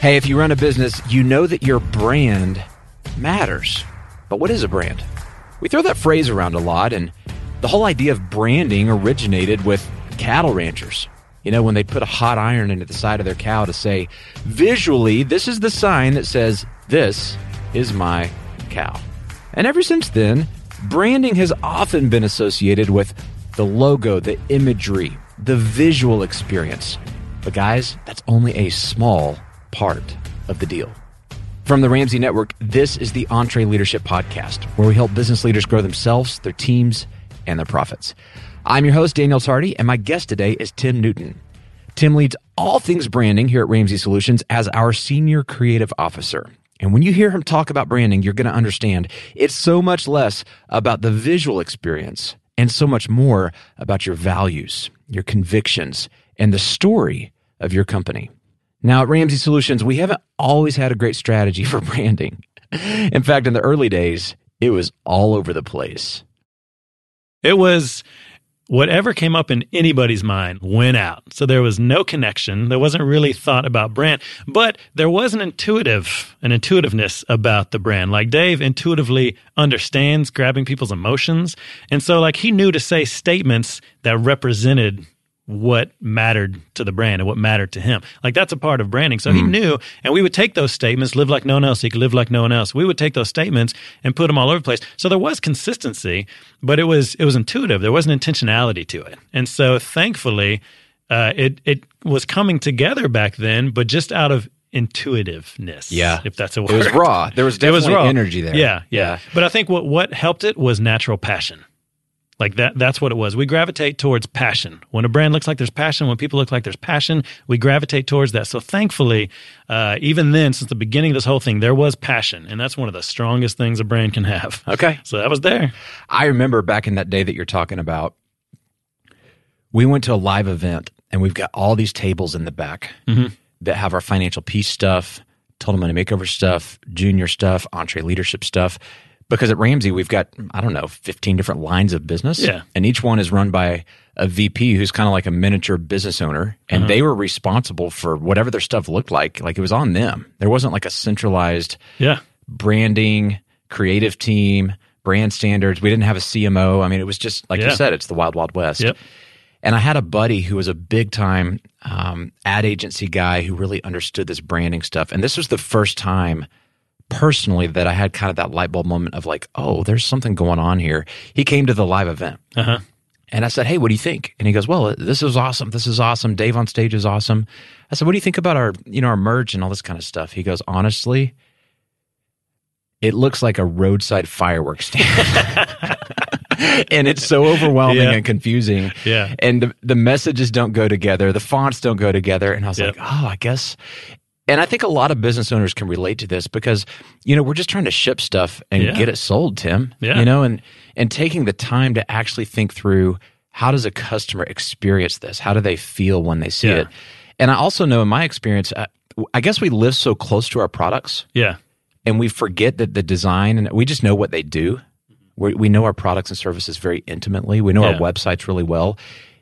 Hey, if you run a business, you know that your brand matters. But what is a brand? We throw that phrase around a lot, and the whole idea of branding originated with cattle ranchers. You know, when they put a hot iron into the side of their cow to say, visually, this is the sign that says, This is my cow. And ever since then, branding has often been associated with the logo, the imagery, the visual experience. But guys, that's only a small part of the deal. From the Ramsey Network, this is the EntreLeadership Podcast, where we help business leaders grow themselves, their teams, and their profits. I'm your host, Daniel Tardy, and my guest today is Tim Newton. Tim leads all things branding here at Ramsey Solutions as our Senior Creative Officer. And when you hear him talk about branding, you're going to understand it's so much less about the visual experience and so much more about your values, your convictions, and the story of your company. Now, at Ramsey Solutions, we haven't always had a great strategy for branding. In fact, in the early days, it was all over the place. It was whatever came up in anybody's mind went out. So there was no connection. There wasn't really thought about brand, but there was an intuitive, an intuitiveness about the brand. Like Dave intuitively understands grabbing people's emotions. And so like he knew to say statements that represented what mattered to the brand and what mattered to him. Like that's a part of branding. So mm-hmm. he knew, and we would take those statements, live like no one else, he could live like no one else. We would take those statements and put them all over the place. So there was consistency, but it was it was intuitive. There wasn't intentionality to it. And so thankfully, uh, it it was coming together back then, but just out of intuitiveness. Yeah, if that's a word. It was raw. There was definitely was raw. energy there. Yeah, yeah, yeah. But I think what what helped it was natural passion. Like that that's what it was. We gravitate towards passion. When a brand looks like there's passion, when people look like there's passion, we gravitate towards that. So thankfully, uh, even then, since the beginning of this whole thing, there was passion. And that's one of the strongest things a brand can have. Okay. So that was there. I remember back in that day that you're talking about, we went to a live event and we've got all these tables in the back mm-hmm. that have our financial peace stuff, total money makeover stuff, junior stuff, EntreLeadership stuff because at Ramsey we've got I don't know 15 different lines of business. Yeah. and each one is run by a VP who's kind of like a miniature business owner. And uh-huh. they were responsible for whatever their stuff looked like. Like it was on them. There wasn't like a centralized yeah. branding creative team brand standards. We didn't have a CMO I mean it was just like yeah. you said it's the wild wild west. Yep. and I had a buddy who was a big time um, ad agency guy who really understood this branding stuff. And this was the first time personally that I had kind of that light bulb moment of like, oh, there's something going on here. He came to the live event. Uh-huh. And I said, hey, what do you think? And he goes, well, this is awesome. This is awesome. Dave on stage is awesome. I said, what do you think about our, you know, our merch and all this kind of stuff? He goes, honestly, it looks like a roadside fireworks stand. and it's so overwhelming yeah. and confusing. Yeah. And the, the messages don't go together. The fonts don't go together. And I was yep. like, oh, I guess and I think a lot of business owners can relate to this because, you know, we're just trying to ship stuff and yeah. get it sold, Tim. Yeah. You know, and and taking the time to actually think through how does a customer experience this? How do they feel when they see yeah. it? And I also know in my experience, I, I guess we live so close to our products. Yeah. And we forget that the design and we just know what they do. we we know our products and services very intimately. We know yeah. our websites really well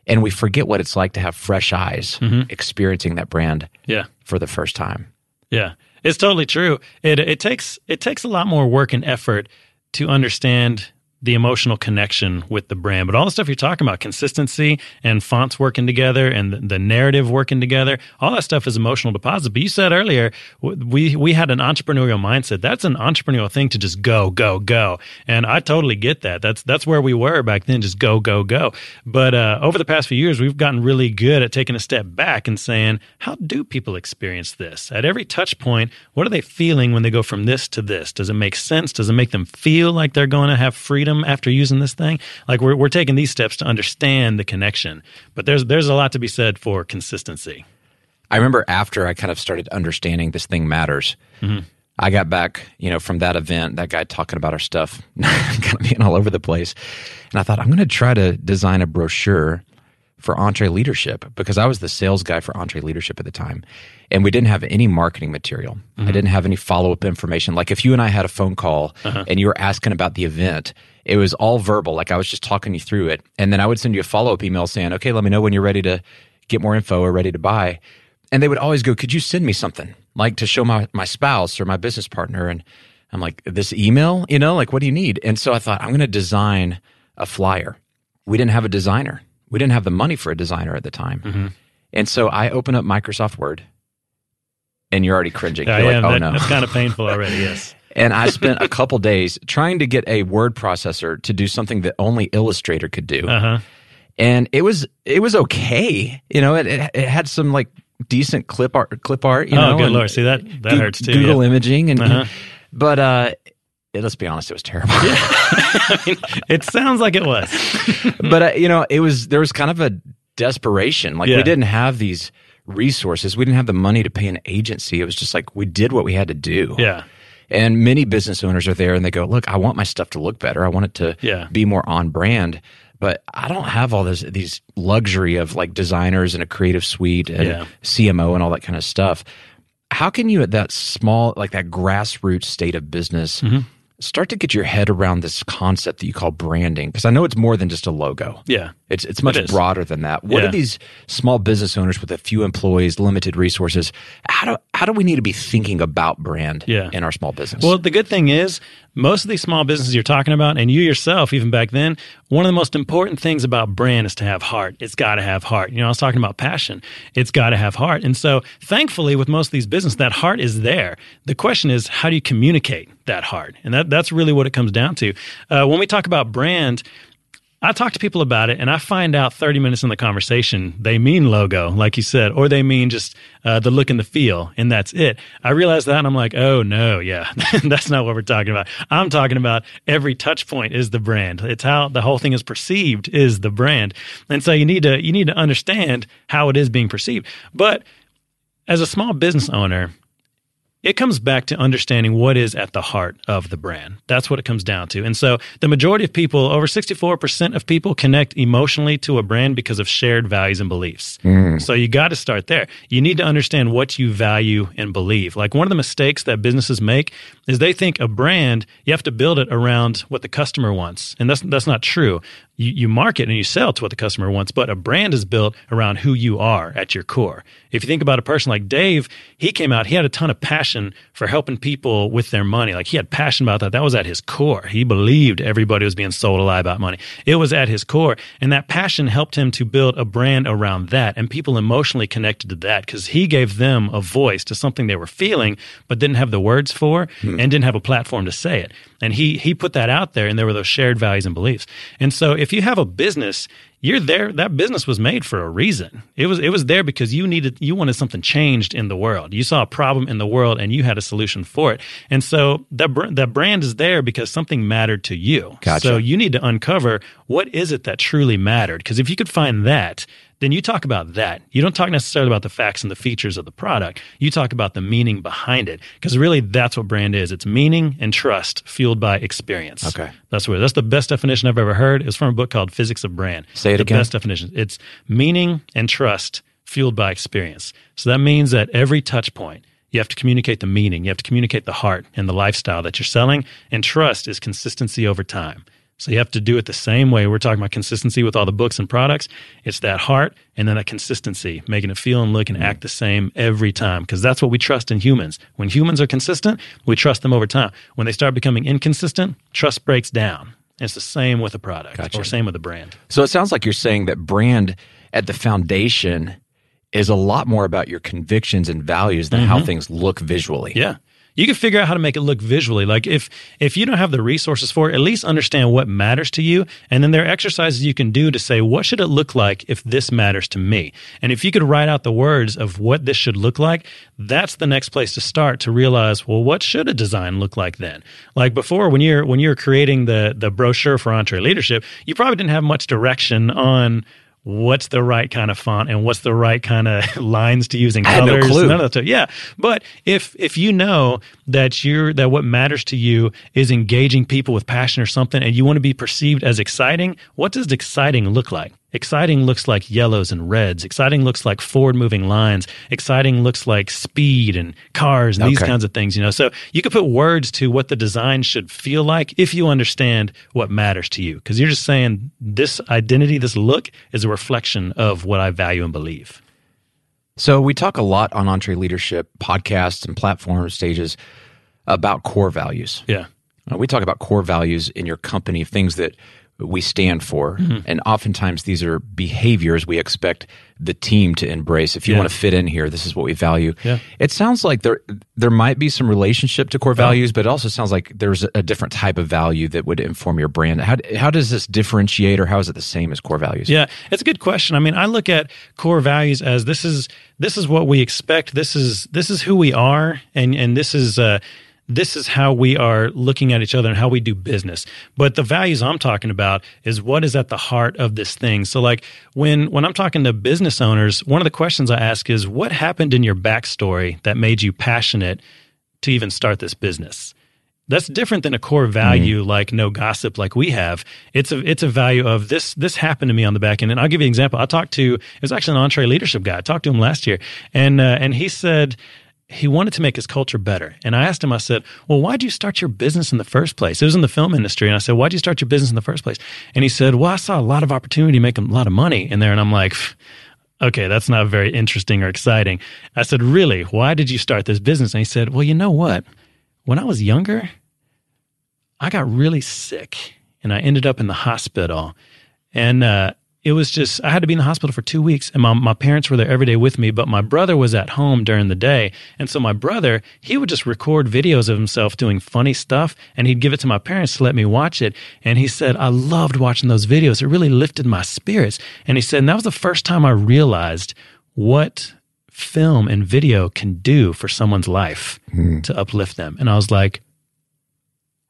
and we forget what it's like to have fresh eyes mm-hmm. experiencing that brand yeah. for the first time. Yeah. It's totally true. It it takes it takes a lot more work and effort to understand the emotional connection with the brand. But all the stuff you're talking about, consistency and fonts working together and the, narrative working together, all that stuff is emotional deposit. But you said earlier, we, we had an entrepreneurial mindset. That's an entrepreneurial thing to just go, go, go. And I totally get that. That's, that's where we were back then, just go, go, go. But, uh, over the past few years, we've gotten really good at taking a step back and saying, how do people experience this? At every touch point, what are they feeling when they go from this to this? Does it make sense? Does it make them feel like they're going to have freedom? Freedom after using this thing. Like we're we're taking these steps to understand the connection. But there's there's a lot to be said for consistency. I remember after I kind of started understanding this thing matters. Mm-hmm. I got back, you know, from that event, that guy talking about our stuff, kind of being all over the place. And I thought, I'm going to try to design a brochure for EntreLeadership because I was the sales guy for EntreLeadership at the time. And we didn't have any marketing material. Mm-hmm. I didn't have any follow up information. Like if you and I had a phone call uh-huh. and you were asking about the event, it was all verbal. Like I was just talking you through it. And then I would send you a follow up email saying, okay, let me know when you're ready to get more info or ready to buy. and they would always go, "Could you send me something like to show my my spouse or my business partner?" And I'm like, "This email, you know, like what do you need?" And so I thought I'm going to design a flyer. We didn't have a designer. We didn't have the money for a designer at the time. Mm-hmm. And so I open up Microsoft Word, and you're already cringing. I You're like, oh That- no. That's kind of painful already. Yes. And I spent a couple days trying to get a word processor to do something that only Illustrator could do. Uh huh. And it was it was okay. You know, it, it, it had some like decent clip art clip art, you oh, know. good lord. See that that Goo- hurts too. Google yeah. imaging and Uh-huh. but uh let's be honest, it was terrible. I mean, it sounds like it was. but uh, you know, it was there was kind of a desperation. Like Yeah. we didn't have these resources. We didn't have the money to pay an agency. It was just like we did what we had to do. Yeah. And many business owners are there and they go, "Look, I want my stuff to look better. I want it to Yeah. be more on brand." But I don't have all this these luxury of like designers and a creative suite and Yeah. CMO and all that kind of stuff. How can you at that small like that grassroots state of business Mm-hmm. start to get your head around this concept that you call branding? Because I know it's more than just a logo. Yeah. It's it's much It broader than that. What Yeah. are these small business owners with a few employees, limited resources? How do how do we need to be thinking about brand Yeah. in our small business? Well, the good thing is, most of these small businesses you're talking about, and you yourself, even back then, one of the most important things about brand is to have heart. It's got to have heart. You know, I was talking about passion. It's got to have heart. And so, thankfully, with most of these businesses, that heart is there. The question is, how do you communicate that heart? And that, that's really what it comes down to. Uh, when we talk about brand, I talk to people about it and I find out 30 minutes in the conversation, they mean logo, like you said, or they mean just uh, the look and the feel, and that's it. I realize that and I'm like, oh no, yeah, that's not what we're talking about. I'm talking about every touch point is the brand. It's how the whole thing is perceived is the brand. And so you need to, you need to understand how it is being perceived. But as a small business owner, it comes back to understanding what is at the heart of the brand. That's what it comes down to. And so the majority of people, over 64% of people connect emotionally to a brand because of shared values and beliefs. Mm. So you got to start there. You need to understand what you value and believe. Like one of the mistakes that businesses make is they think a brand, you have to build it around what the customer wants. And that's that's not true. You, you market and you sell to what the customer wants, but a brand is built around who you are at your core. If you think about a person like Dave, he came out, he had a ton of passion for helping people with their money. Like he had passion about that. That was at his core. He believed everybody was being sold a lie about money. It was at his core. And that passion helped him to build a brand around that. And people emotionally connected to that because he gave them a voice to something they were feeling, but didn't have the words for hmm. and didn't have a platform to say it. And he he put that out there and there were those shared values and beliefs. And so if you have a business, you're there that business was made for a reason. It was it was there because you needed you wanted something changed in the world. You saw a problem in the world and you had a solution for it. And so that br- that brand is there because something mattered to you. Gotcha. So you need to uncover what is it that truly mattered because if you could find that then you talk about that. You don't talk necessarily about the facts and the features of the product. You talk about the meaning behind it because really that's what brand is. It's meaning and trust fueled by experience. Okay. That's what that's the best definition I've ever heard. It's from a book called Physics of Brand. Say it the again. best definition. It's meaning and trust fueled by experience. So that means that every touch point you have to communicate the meaning, you have to communicate the heart and the lifestyle that you're selling, and trust is consistency over time. So you have to do it the same way. We're talking about consistency with all the books and products. It's that heart and then that consistency, making it feel and look and act the same every time. Because that's what we trust in humans. When humans are consistent, we trust them over time. When they start becoming inconsistent, trust breaks down. And it's the same with a product Gotcha. or same with a brand. So it sounds like you're saying that brand at the foundation is a lot more about your convictions and values than how things look visually. Mm-hmm. Yeah. You can figure out how to make it look visually. Like if if you don't have the resources for it, at least understand what matters to you. And then there are exercises you can do to say, what should it look like if this matters to me? And if you could write out the words of what this should look like, that's the next place to start to realize, well, what should a design look like then? Like before, when you're when you're creating the the brochure for EntreLeadership, you probably didn't have much direction on what's the right kind of font and what's the right kind of lines to use in I had no colors. clue. None of that stuff. Yeah, but if if you know that you're that what matters to you is engaging people with passion or something, and you want to be perceived as exciting, what does exciting look like? Exciting looks like yellows and reds. Exciting looks like forward moving lines. Exciting looks like speed and cars and these kinds of things, you know. So you could put words to what the design should feel like if you understand what matters to you. Because you're just saying this identity, this look is a reflection of what I value and believe. So we talk a lot on EntreLeadership podcasts and platform stages about core values. Yeah. Uh, we talk about core values in your company, things that we stand for. Mm-hmm. And oftentimes these are behaviors we expect the team to embrace. If you yeah. want to fit in here, this is what we value. Yeah. It sounds like there there might be some relationship to core values, but it also sounds like there's a different type of value that would inform your brand. How, how does this differentiate or how is it the same as core values? Yeah, it's a good question. I mean, I look at core values as this is this is what we expect. This is this is who we are and and this is uh this is how we are looking at each other and how we do business. But the values I'm talking about is what is at the heart of this thing. So like when when I'm talking to business owners, one of the questions I ask is what happened in your backstory that made you passionate to even start this business? That's different than a core value mm-hmm. like no gossip like we have. It's a it's a value of this this happened to me on the back end. And I'll give you an example. I talked to it was actually an EntreLeadership guy. I talked to him last year, and uh, and he said he wanted to make his culture better. And I asked him, I said, Well, why'd you start your business in the first place? It was in the film industry. And I said, Why'd you start your business in the first place? And he said, Well, I saw a lot of opportunity make a lot of money in there. And I'm like, Okay, that's not very interesting or exciting. I said, Really? Why did you start this business? And he said, Well, you know what? When I was younger, I got really sick and I ended up in the hospital. And uh, it was just I had to be in the hospital for two weeks, and my my parents were there every day with me. But my brother was at home during the day, and so my brother he would just record videos of himself doing funny stuff, and he'd give it to my parents to let me watch it. And he said I loved watching those videos; it really lifted my spirits. And he said and that was the first time I realized what film and video can do for someone's life mm. to uplift them. And I was like,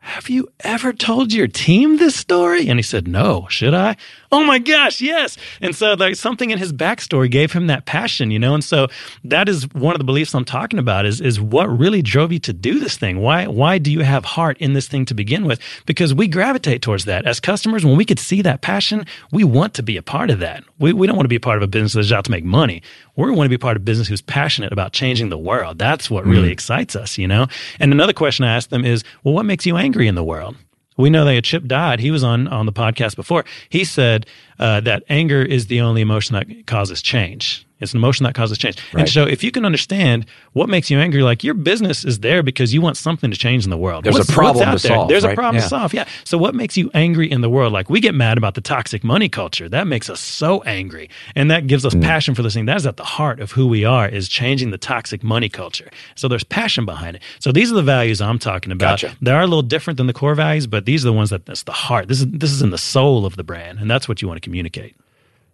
have you ever told your team this story? And he said, No, should I? Oh my gosh, yes. And so like something in his backstory gave him that passion, you know? And so that is one of the beliefs I'm talking about is, is what really drove you to do this thing? Why, why do you have heart in this thing to begin with? Because we gravitate towards that. As customers, when we could see that passion, we want to be a part of that. We, we don't want to be a part of a business that's out to make money. We want to be part of a business who's passionate about changing the world. That's what really mm. excites us, you know? And another question I ask them is, well, what makes you angry in the world? We know that Chip Dodd, he was on, on the podcast before. He said uh, that anger is the only emotion that causes change. It's an emotion that causes change. Right. And so if you can understand what makes you angry, like your business is there because you want something to change in the world. There's what's, a problem to there? solve. There's right? a problem yeah. to solve. Yeah. So what makes you angry in the world? Like we get mad about the toxic money culture. That makes us so angry. And that gives us mm. passion for this thing. That is at the heart of who we are is changing the toxic money culture. So there's passion behind it. So these are the values I'm talking about. Gotcha. They are a little different than the core values, but these are the ones that that's the heart. This is this is in the soul of the brand. And that's what you want to communicate.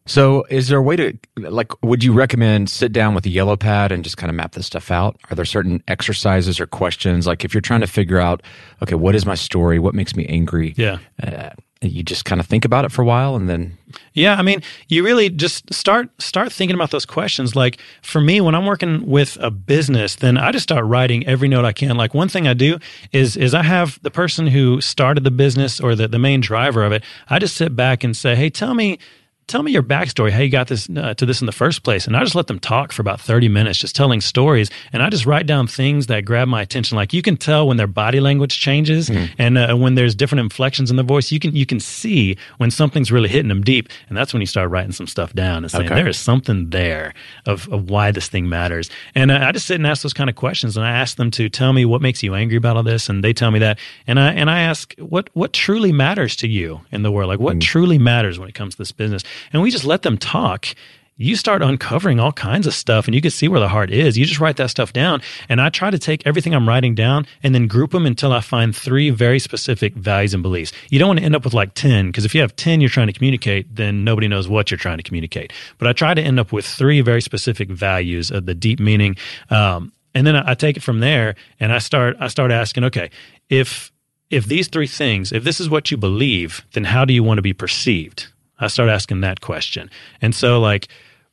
So, is there a way to like? Would you recommend sit down with a yellow pad and just kind of map this stuff out? Are there certain exercises or questions like if you're trying to figure out, okay, what is my story? What makes me angry? Yeah. Uh, you just kind of think about it for a while and then yeah i mean you really just start start thinking about those questions like for me when i'm working with a business then i just start writing every note i can like one thing i do is is i have the person who started the business or the, the main driver of it i just sit back and say hey tell me tell me your backstory, how you got this uh, to this in the first place. And I just let them talk for about 30 minutes, just telling stories. And I just write down things that grab my attention. Like you can tell when their body language changes mm. and uh, when there's different inflections in the voice, you can, you can see when something's really hitting them deep. And that's when you start writing some stuff down and saying, okay. there is something there of, of why this thing matters. And uh, I just sit and ask those kind of questions. And I ask them to tell me what makes you angry about all this. And they tell me that. And I, and I ask what, what truly matters to you in the world? Like what mm. truly matters when it comes to this business? And we just let them talk you start uncovering all kinds of stuff and you can see where the heart is. You just write that stuff down. And I try to take everything I'm writing down and then group them until I find three very specific values and beliefs. You don't want to end up with like 10, because if you have 10 you're trying to communicate, then nobody knows what you're trying to communicate. But I try to end up with three very specific values of the deep meaning. Um, and then I, I take it from there and I start, I start asking, okay, if, if these three things, if this is what you believe, then how do you want to be perceived? I start asking that question. And so like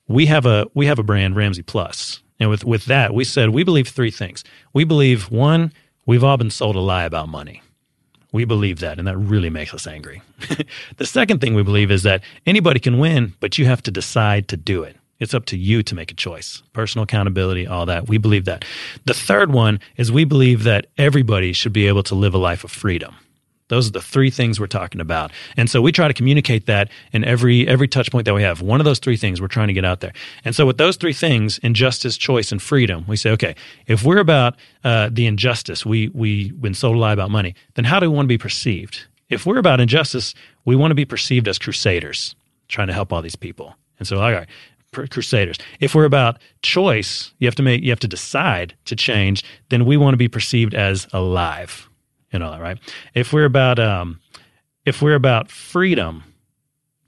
we have a we have a brand Ramsey Plus. And with with that, we said we believe three things. We believe one, we've all been sold a lie about money. We believe that, and that really makes us angry. the second thing we believe is that anybody can win, but you have to decide to do it. It's up to you to make a choice. Personal accountability, all that. We believe that. The third one is we believe that everybody should be able to live a life of freedom Those are the three things we're talking about. And so we try to communicate that in every every touch point that we have. One of those three things we're trying to get out there. And so with those three things, injustice, choice, and freedom, we say, okay, if we're about uh, the injustice, we we been sold a lie about money, then how do we want to be perceived? If we're about injustice, we want to be perceived as crusaders, trying to help all these people. And so, all right, crusaders. If we're about choice, you have to make you have to decide to change. Then we want to be perceived as alive, and all that, right? If we're about um, if we're about freedom,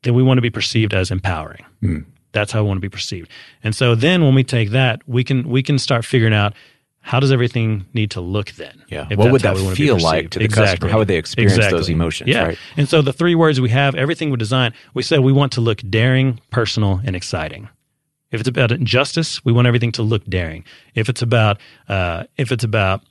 then we want to be perceived as empowering. Mm. That's how we want to be perceived. And so then when we take that, we can we can start figuring out how does everything need to look then? Yeah. What would that feel like to the exactly. customer? How would they experience exactly. those emotions? Yeah. Right? And so the three words we have, everything we design, we said we want to look daring, personal, and exciting. If it's about injustice, we want everything to look daring. If it's about uh, if it's about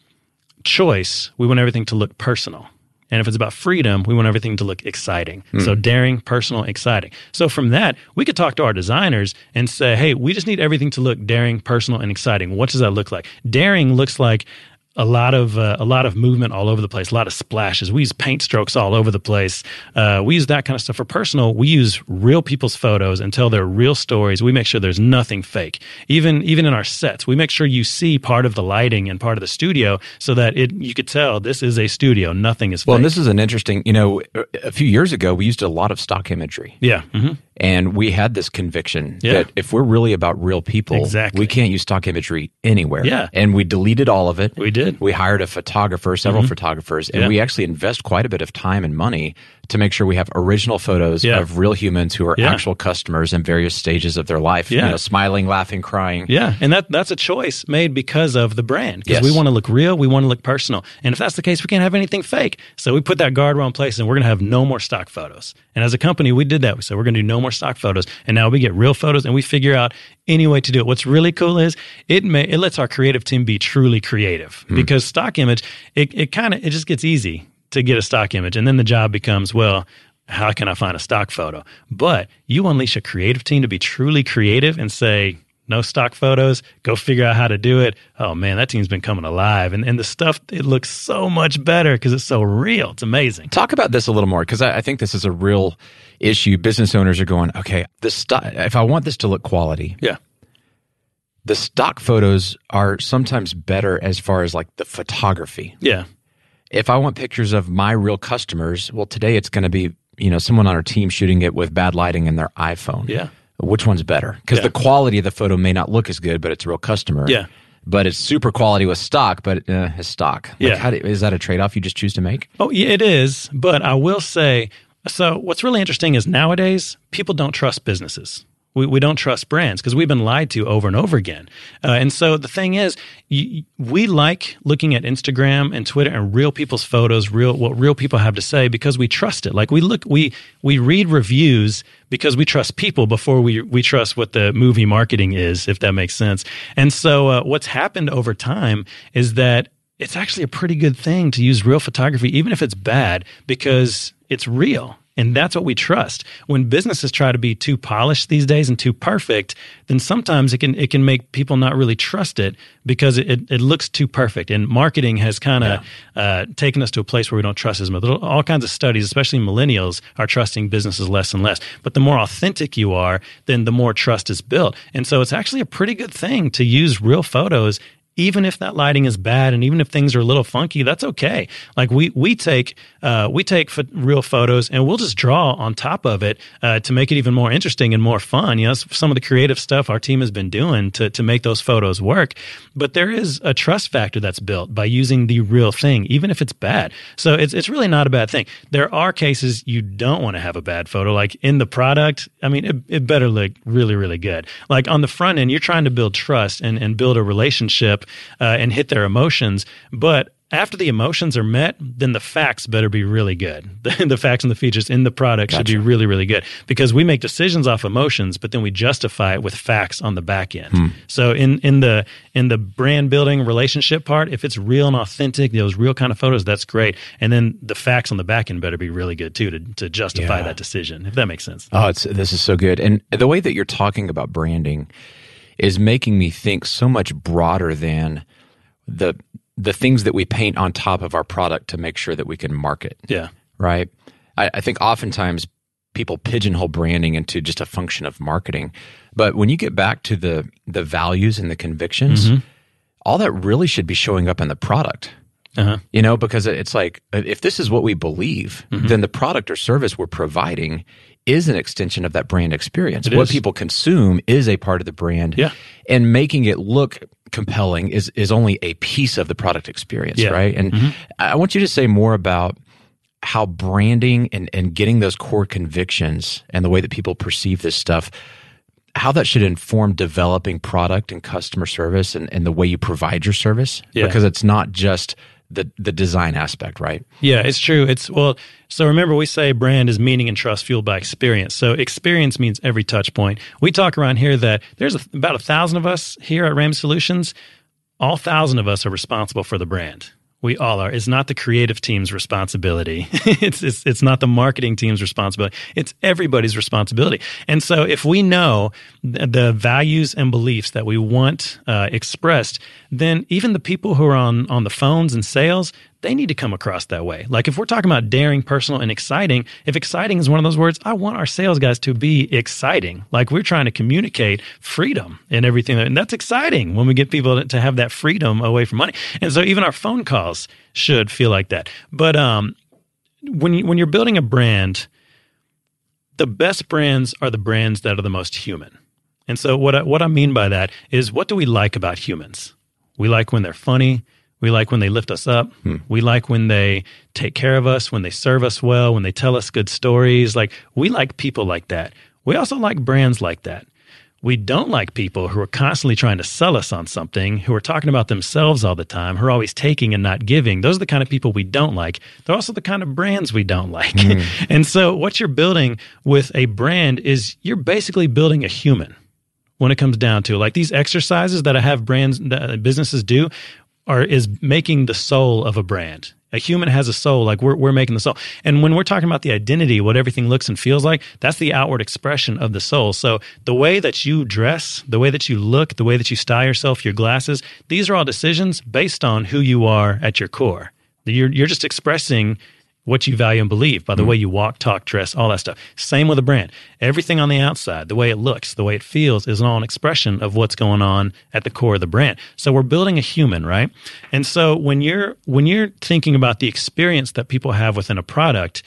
choice, we want everything to look personal. And if it's about freedom, we want everything to look exciting. Mm. So daring, personal, exciting. So from that, we could talk to our designers and say, hey, we just need everything to look daring, personal, and exciting. What does that look like? Daring looks like a lot of uh, a lot of movement all over the place, a lot of splashes. We use paint strokes all over the place. Uh, we use that kind of stuff for personal. We use real people's photos and tell their real stories. We make sure there's nothing fake. Even even in our sets, we make sure you see part of the lighting and part of the studio so that it you could tell this is a studio. Nothing is. Fake. Well, fake. this is an interesting. You know, a few years ago we used a lot of stock imagery. Yeah. Mm-hmm. And we had this conviction yeah. that if we're really about real people, exactly. we can't use stock imagery anywhere. Yeah. And we deleted all of it. We did. We hired a photographer, several mm-hmm. photographers, and yeah. we actually invest quite a bit of time and money to make sure we have original photos yeah. of real humans who are yeah. actual customers in various stages of their life. Yeah. You know, smiling, laughing, crying. Yeah. And that that's a choice made because of the brand. Because yes. we want to look real, we want to look personal. And if that's the case, we can't have anything fake. So we put that guardrail in place and we're gonna have no more stock photos. And as a company, we did that. We said we're gonna do no more stock photos. And now we get real photos and we figure out any way to do it. What's really cool is it may it lets our creative team be truly creative hmm. because stock image, it, it kind of it just gets easy to get a stock image. And then the job becomes, well, how can I find a stock photo? But you unleash a creative team to be truly creative and say, no stock photos, go figure out how to do it. Oh man, that team's been coming alive. And, and the stuff, it looks so much better because it's so real. It's amazing. Talk about this a little more because I, I, think this is a real issue. Business owners are going, okay, this stock, if I want this to look quality. Yeah. The stock photos are sometimes better as far as like the photography. Yeah. If I want pictures of my real customers, well, today it's going to be you know someone on our team shooting it with bad lighting in their iPhone. Yeah. Which one's better? Because yeah. the quality of the photo may not look as good, but it's a real customer. Yeah. But it's super quality with stock, but uh, it's stock. Like yeah. Do, is that a trade off you just choose to make? Oh, yeah, it is. But I will say so what's really interesting is nowadays people don't trust businesses. We, we don't trust brands because we've been lied to over and over again. Uh, and so the thing is, you, we like looking at Instagram and Twitter and real people's photos, real what real people have to say because we trust it. Like we look, we we read reviews because we trust people before we we trust what the movie marketing is, if that makes sense. And so uh, what's happened over time is that it's actually a pretty good thing to use real photography, even if it's bad, because it's real and that's what we trust. When businesses try to be too polished these days and too perfect, then sometimes it can it can make people not really trust it because it, it, looks too perfect. And marketing has kind of yeah. uh, taken us to a place where we don't trust as much. All kinds of studies, especially millennials, are trusting businesses less and less. But the more authentic you are, then the more trust is built. And so it's actually a pretty good thing to use real photos even if that lighting is bad and even if things are a little funky that's okay. Like we we take uh, we take f- real photos and we'll just draw on top of it uh, to make it even more interesting and more fun. You know some of the creative stuff our team has been doing to, to make those photos work. But there is a trust factor that's built by using the real thing even if it's bad. So it's, it's really not a bad thing. There are cases you don't want to have a bad photo like in the product i mean it, it better look really really good. Like on the front end you're trying to build trust and, and build a relationship uh, and hit their emotions. But after the emotions are met, then the facts better be really good. The, the facts and the features in the product gotcha. should be really, really good because we make decisions off emotions, but then we justify it with facts on the back end. Hmm. So in in the in the brand building relationship part, if it's real and authentic, those real kind of photos, that's great. And then the facts on the back end better be really good too to to justify yeah. that decision. If that makes sense. Oh, it's this is so good. And the way that you're talking about branding is making me think so much broader than the the things that we paint on top of our product to make sure that we can market. Yeah. right? I, I think oftentimes people pigeonhole branding into just a function of marketing. But when you get back to the the values and the convictions, Mm-hmm. all that really should be showing up in the product. Uh-huh. You know, because it's like if this is what we believe, Mm-hmm. then the product or service we're providing is an extension of that brand experience. what is. people consume is a part of the brand. Yeah. And making it look compelling is is only a piece of the product experience, Yeah. right? And mm-hmm. I want you to say more about how branding and, and getting those core convictions and the way that people perceive this stuff, how that should inform developing product and customer service and, and the way you provide your service. Yeah. Because it's not just the the design aspect, right? Yeah, it's true. It's well, so remember we say brand is meaning and trust fueled by experience. So experience means every touch point. We talk around here that there's a, about a thousand of us here at Ram Solutions. All thousand of us are responsible for the brand. We all are. It's not the creative team's responsibility. it's, it's it's not the marketing team's responsibility. It's everybody's responsibility. And so, if we know th- the values and beliefs that we want uh, expressed, then even the people who are on on the phones and sales, they need to come across that way. Like if we're talking about daring, personal, and exciting, if exciting is one of those words, I want our sales guys to be exciting. Like we're trying to communicate freedom and everything. And that's exciting when we get people to- have that freedom away from money. And so even our phone calls should feel like that. But um, when you, when you're building a brand, the best brands are the brands that are the most human. And so what I, what I mean by that is what do we like about humans? We like when they're funny. We like when they lift us up. Hmm. We like when they take care of us, when they serve us well, when they tell us good stories. Like we like people like that. We also like brands like that. We don't like people who are constantly trying to sell us on something, who are talking about themselves all the time, who are always taking and not giving. Those are the kind of people we don't like. They're also the kind of brands we don't like. Hmm. and so, what you're building with a brand is you're basically building a human when it comes down to like these exercises that I have brands that uh, businesses do are is making the soul of a brand. A human has a soul, like we're we're making the soul. And when we're talking about the identity, what everything looks and feels like, that's the outward expression of the soul. So the way that you dress, the way that you look, the way that you style yourself, your glasses, these are all decisions based on who you are at your core. You're you're just expressing what you value and believe by the mm. way you walk, talk, dress, all that stuff. Same with a brand. Everything on the outside, the way it looks, the way it feels is all an expression of what's going on at the core of the brand. So we're building a human, right? And so when you're when you're thinking about the experience that people have within a product,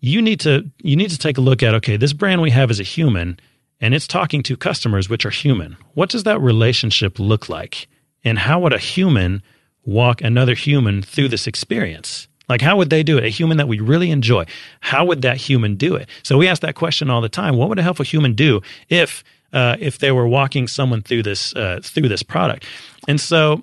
you need to you need to take a look at okay, this brand we have is a human and it's talking to customers which are human. What does that relationship look like? And how would a human walk another human through this experience? Like, how would they do it? A human that we really enjoy. How would that human do it? So we ask that question all the time. What would a helpful human do if uh, if they were walking someone through this uh, through this product? And so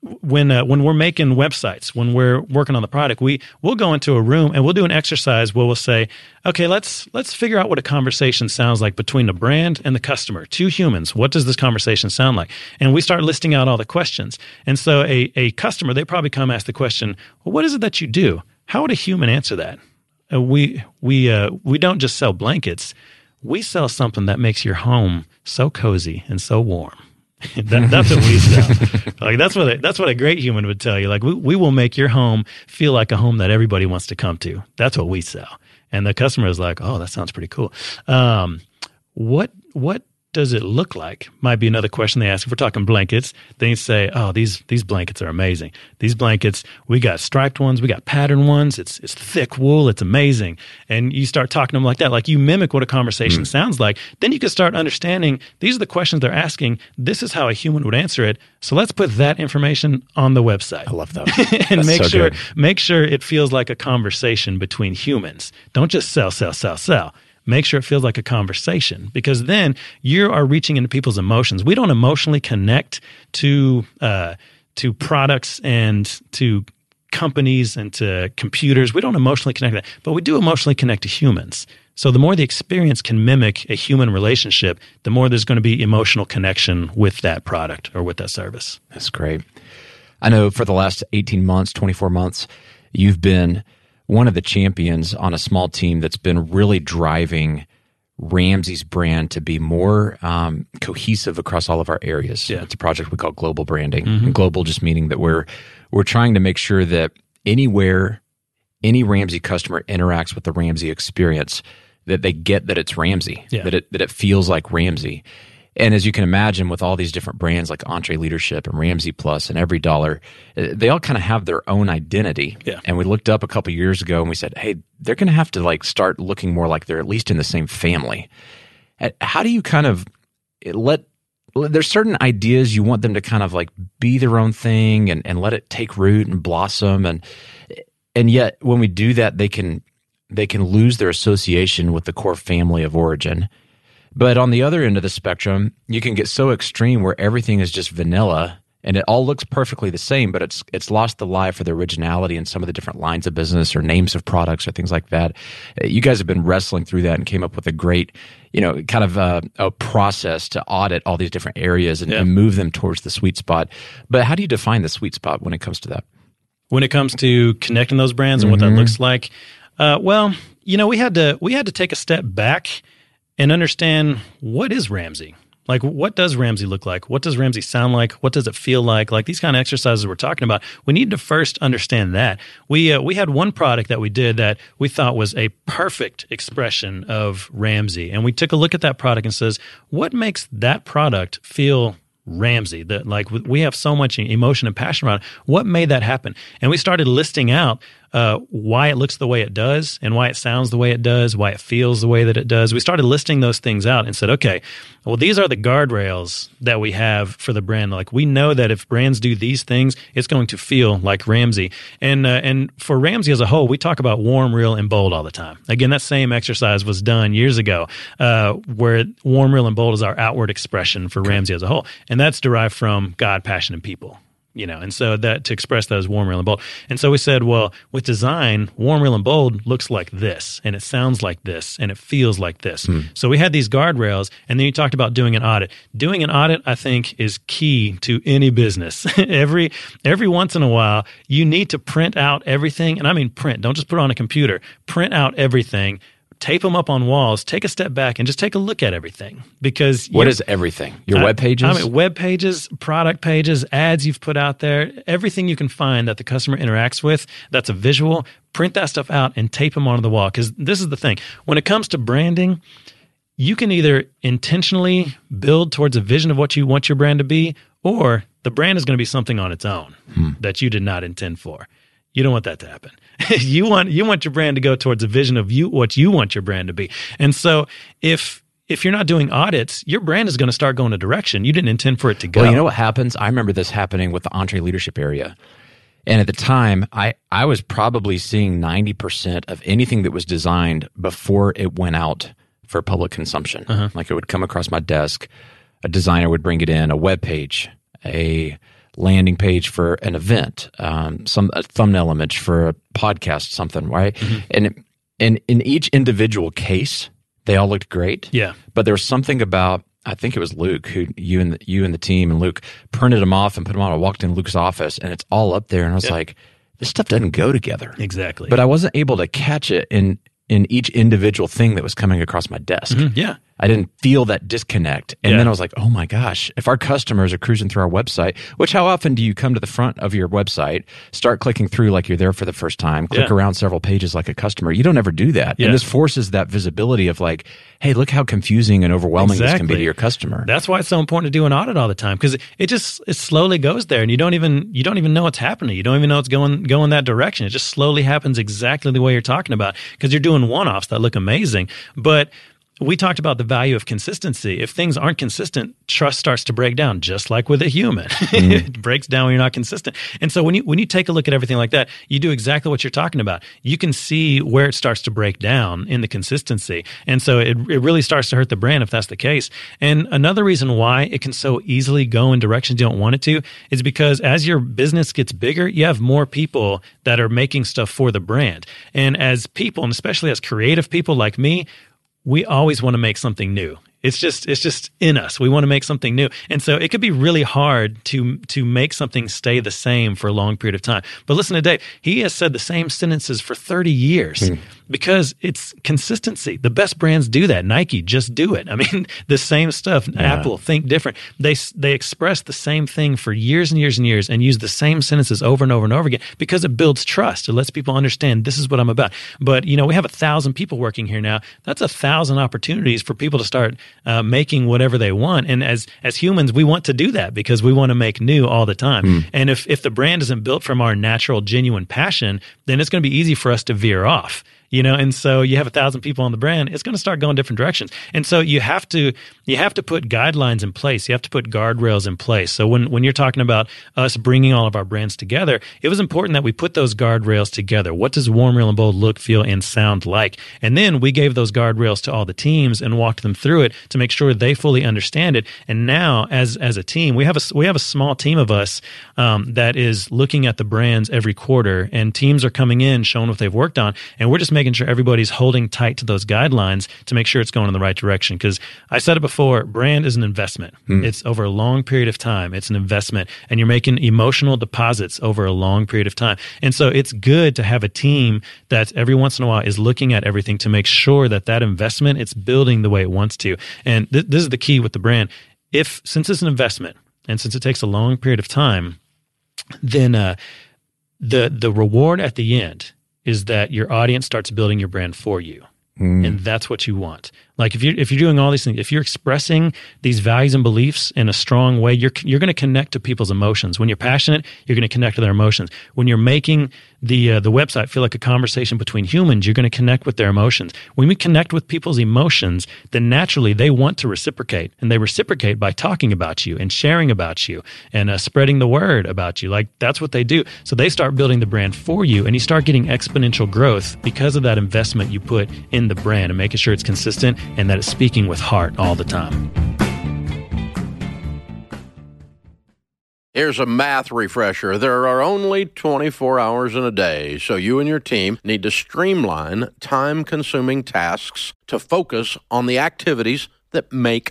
when uh, when we're making websites, when we're working on the product, we we'll go into a room and we'll do an exercise where we'll say, okay, let's let's figure out what a conversation sounds like between the brand and the customer, two humans. What does this conversation sound like? And we start listing out all the questions. And so a a customer, they probably come ask the question, well, what is it that you do? How would a human answer that? Uh, we we uh, we don't just sell blankets. We sell something that makes your home so cozy and so warm. that, that's what we sell. like that's what a, that's what a great human would tell you. Like we, we will make your home feel like a home that everybody wants to come to. That's what we sell. And the customer is like, oh, that sounds pretty cool. Um, what what does it look like? Might be another question they ask. If we're talking blankets, they say, "Oh, these these blankets are amazing. These blankets, we got striped ones, we got patterned ones. It's it's thick wool. It's amazing." And you start talking to them like that, like you mimic what a conversation hmm. sounds like. Then you can start understanding these are the questions they're asking. This is how a human would answer it. So let's put that information on the website I love that. and That's make so sure good. make sure it feels like a conversation between humans. Don't just sell, sell, sell, sell. Make sure it feels like a conversation because then you are reaching into people's emotions. We don't emotionally connect to uh, to products and to companies and to computers. We don't emotionally connect to that, but we do emotionally connect to humans. So the more the experience can mimic a human relationship, the more there's going to be emotional connection with that product or with that service. That's great. I know for the last 18 months, 24 months, you've been one of the champions on a small team that's been really driving Ramsey's brand to be more um, cohesive across all of our areas. Yeah. It's a project we call global branding. And global just meaning that we're we're trying to make sure that anywhere any Ramsey customer interacts with the Ramsey experience, that they get that it's Ramsey, Yeah. that it that it feels like Ramsey. And as you can imagine, with all these different brands like EntreLeadership and Ramsey Plus and EveryDollar, uh, they all kind of have their own identity. Yeah. And we looked up a couple years ago and we said, hey, they're going to have to like start looking more like they're at least in the same family. Uh, How do you kind of let there's certain ideas you want them to kind of like be their own thing and, and let it take root and blossom and and yet when we do that they can they can lose their association with the core family of origin but on the other end of the spectrum you can get so extreme where everything is just vanilla and it all looks perfectly the same but it's it's lost the life for the originality in some of the different lines of business or names of products or things like that. Uh, you guys have been wrestling through that and came up with a great you know kind of a, a process to audit all these different areas and, Yeah. and move them towards the sweet spot. But how do you define the sweet spot when it comes to that? When it comes to connecting those brands and what that looks like. Uh, well you know we had to we had to take a step back and understand what is ramsey like what does ramsey look like what does ramsey sound like what does it feel like like these kind of exercises we're talking about we need to first understand that we uh, we had one product that we did that we thought was a perfect expression of ramsey and we took a look at that product and says what makes that product feel Ramsey. That like we have so much emotion and passion around it. What made that happen? And we started listing out uh, why it looks the way it does, and why it sounds the way it does, why it feels the way that it does. We started listing those things out and said, okay, well these are the guardrails that we have for the brand. Like we know that if brands do these things, it's going to feel like Ramsey. And uh, and for Ramsey as a whole, we talk about warm, real, and bold all the time. Again, that same exercise was done years ago, uh, where warm, real, and bold is our outward expression for Ramsey as a whole, and that's derived from God, passion, and people. You know, and so that to express that as warm, real, and bold. And so we said, well, with design, warm, real, and bold looks like this, and it sounds like this, and it feels like this. Hmm. So we had these guardrails, and then you talked about doing an audit. Doing an audit, I think, is key to any business. every every once in a while, you need to print out everything, and I mean print. Don't just put it on a computer. Print out everything. Tape them up on walls. Take a step back and just take a look at everything because What is everything your I- web pages I mean, web pages, product pages, ads you've put out there, everything you can find that the customer interacts with that's a visual, print that stuff out and tape them onto the wall. Because this is the thing when it comes to branding, you can either intentionally build towards a vision of what you want your brand to be, or the brand is going to be something on its own hmm. that you did not intend for. You don't want that to happen. you want you want your brand to go towards a vision of you what you want your brand to be. And so if if you're not doing audits, your brand is going to start going a direction you didn't intend for it to go. Well, you know what happens? I remember this happening with the EntreLeadership area. And at the time, I, I was probably seeing 90% of anything that was designed before it went out for public consumption. Uh-huh. Like it would come across my desk, a designer would bring it in, a web page, a landing page for an event, um, some a thumbnail image for a podcast, something, right? And, it- and in each individual case, they all looked great. Yeah. But there was something about I think it was Luke who you and the, you and the team and Luke printed them off and put them on. I walked in Luke's office and it's all up there, and I was like, this stuff doesn't go together. Exactly. But I wasn't able to catch it in in each individual thing that was coming across my desk. yeah. I didn't feel that disconnect. And Yeah. then I was like, oh my gosh, if our customers are cruising through our website, which how often do you come to the front of your website, start clicking through like you're there for the first time, click Yeah. around several pages like a customer? You don't ever do that. Yeah. And this forces that visibility of like, hey, look how confusing and overwhelming this can be to your customer. That's why it's so important to do an audit all the time because it, it just it slowly goes there, and you don't even you don't even know what's happening. You don't even know it's going going that direction. It just slowly happens exactly the way you're talking about because you're doing one offs that look amazing, but. We talked about the value of consistency. If things aren't consistent, trust starts to break down, just like with a human. Mm-hmm. it breaks down when you're not consistent. And so when you when you take a look at everything like that, you do exactly what you're talking about. You can see where it starts to break down in the consistency. And so it, it really starts to hurt the brand if that's the case. And another reason why it can so easily go in directions you don't want it to is because as your business gets bigger, you have more people that are making stuff for the brand. And as people, and especially as creative people like me, we always want to make something new. It's just it's just in us. We want to make something new. And so it could be really hard to to make something stay the same for a long period of time. But listen to Dave. He has said the same sentences for 30 years. Hmm. Because it's consistency. The best brands do that. Nike, just do it. I mean, the same stuff. Yeah. Apple, think different. They they express the same thing for years and years and years and use the same sentences over and over and over again because it builds trust. It lets people understand this is what I'm about. But you know, we have a thousand people working here now. That's a thousand opportunities for people to start uh, making whatever they want. And as as humans, we want to do that because we want to make new all the time. Mm. And if if the brand isn't built from our natural, genuine passion, then it's going to be easy for us to veer off you know and so you have a thousand people on the brand it's going to start going different directions. And so you have to you have to put guidelines in place. You have to put guardrails in place. So when when you're talking about us bringing all of our brands together it was important that we put those guardrails together. What does warm real and bold look feel and sound like? And then we gave those guardrails to all the teams and walked them through it to make sure they fully understand it. And now as as a team we have a we have a small team of us um, that is looking at the brands every quarter and teams are coming in showing what they've worked on and we're just making sure everybody's holding tight to those guidelines to make sure it's going in the right direction. Because I said it before, brand is an investment. Hmm. It's over a long period of time. It's an investment, and you're making emotional deposits over a long period of time. And so it's good to have a team that every once in a while is looking at everything to make sure that that investment it's building the way it wants to. And th- this is the key with the brand. If since it's an investment and since it takes a long period of time, then uh, the the reward at the end is that your audience starts building your brand for you. Mm. And that's what you want. Like if you if you're doing all these things, if you're expressing these values and beliefs in a strong way, you're you're going to connect to people's emotions. When you're passionate, you're going to connect to their emotions. When you're making the uh, the website feel like a conversation between humans, you're going to connect with their emotions. When we connect with people's emotions, then naturally they want to reciprocate, and they reciprocate by talking about you and sharing about you and uh, spreading the word about you. Like that's what they do. So they start building the brand for you, and you start getting exponential growth because of that investment you put in the brand and making sure it's consistent and that it's speaking with heart all the time. Here's a math refresher. There are only 24 hours in a day, so you and your team need to streamline time consuming tasks to focus on the activities that make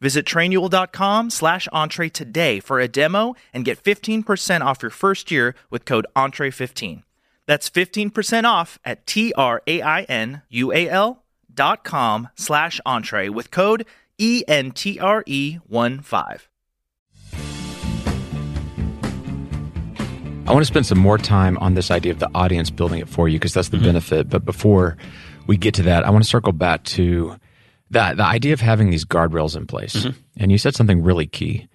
Visit trainual.com slash entre today for a demo and get 15% off your first year with code entre15. That's 15% off at T-R-A-I-N-U-A-L dot com slash entre with code E-N-T-R-E-1-5. I want to spend some more time on this idea of the audience building it for you because that's the mm-hmm. benefit. But before we get to that, I want to circle back to that the idea of having these guardrails in place. Mm-hmm. And you said something really key,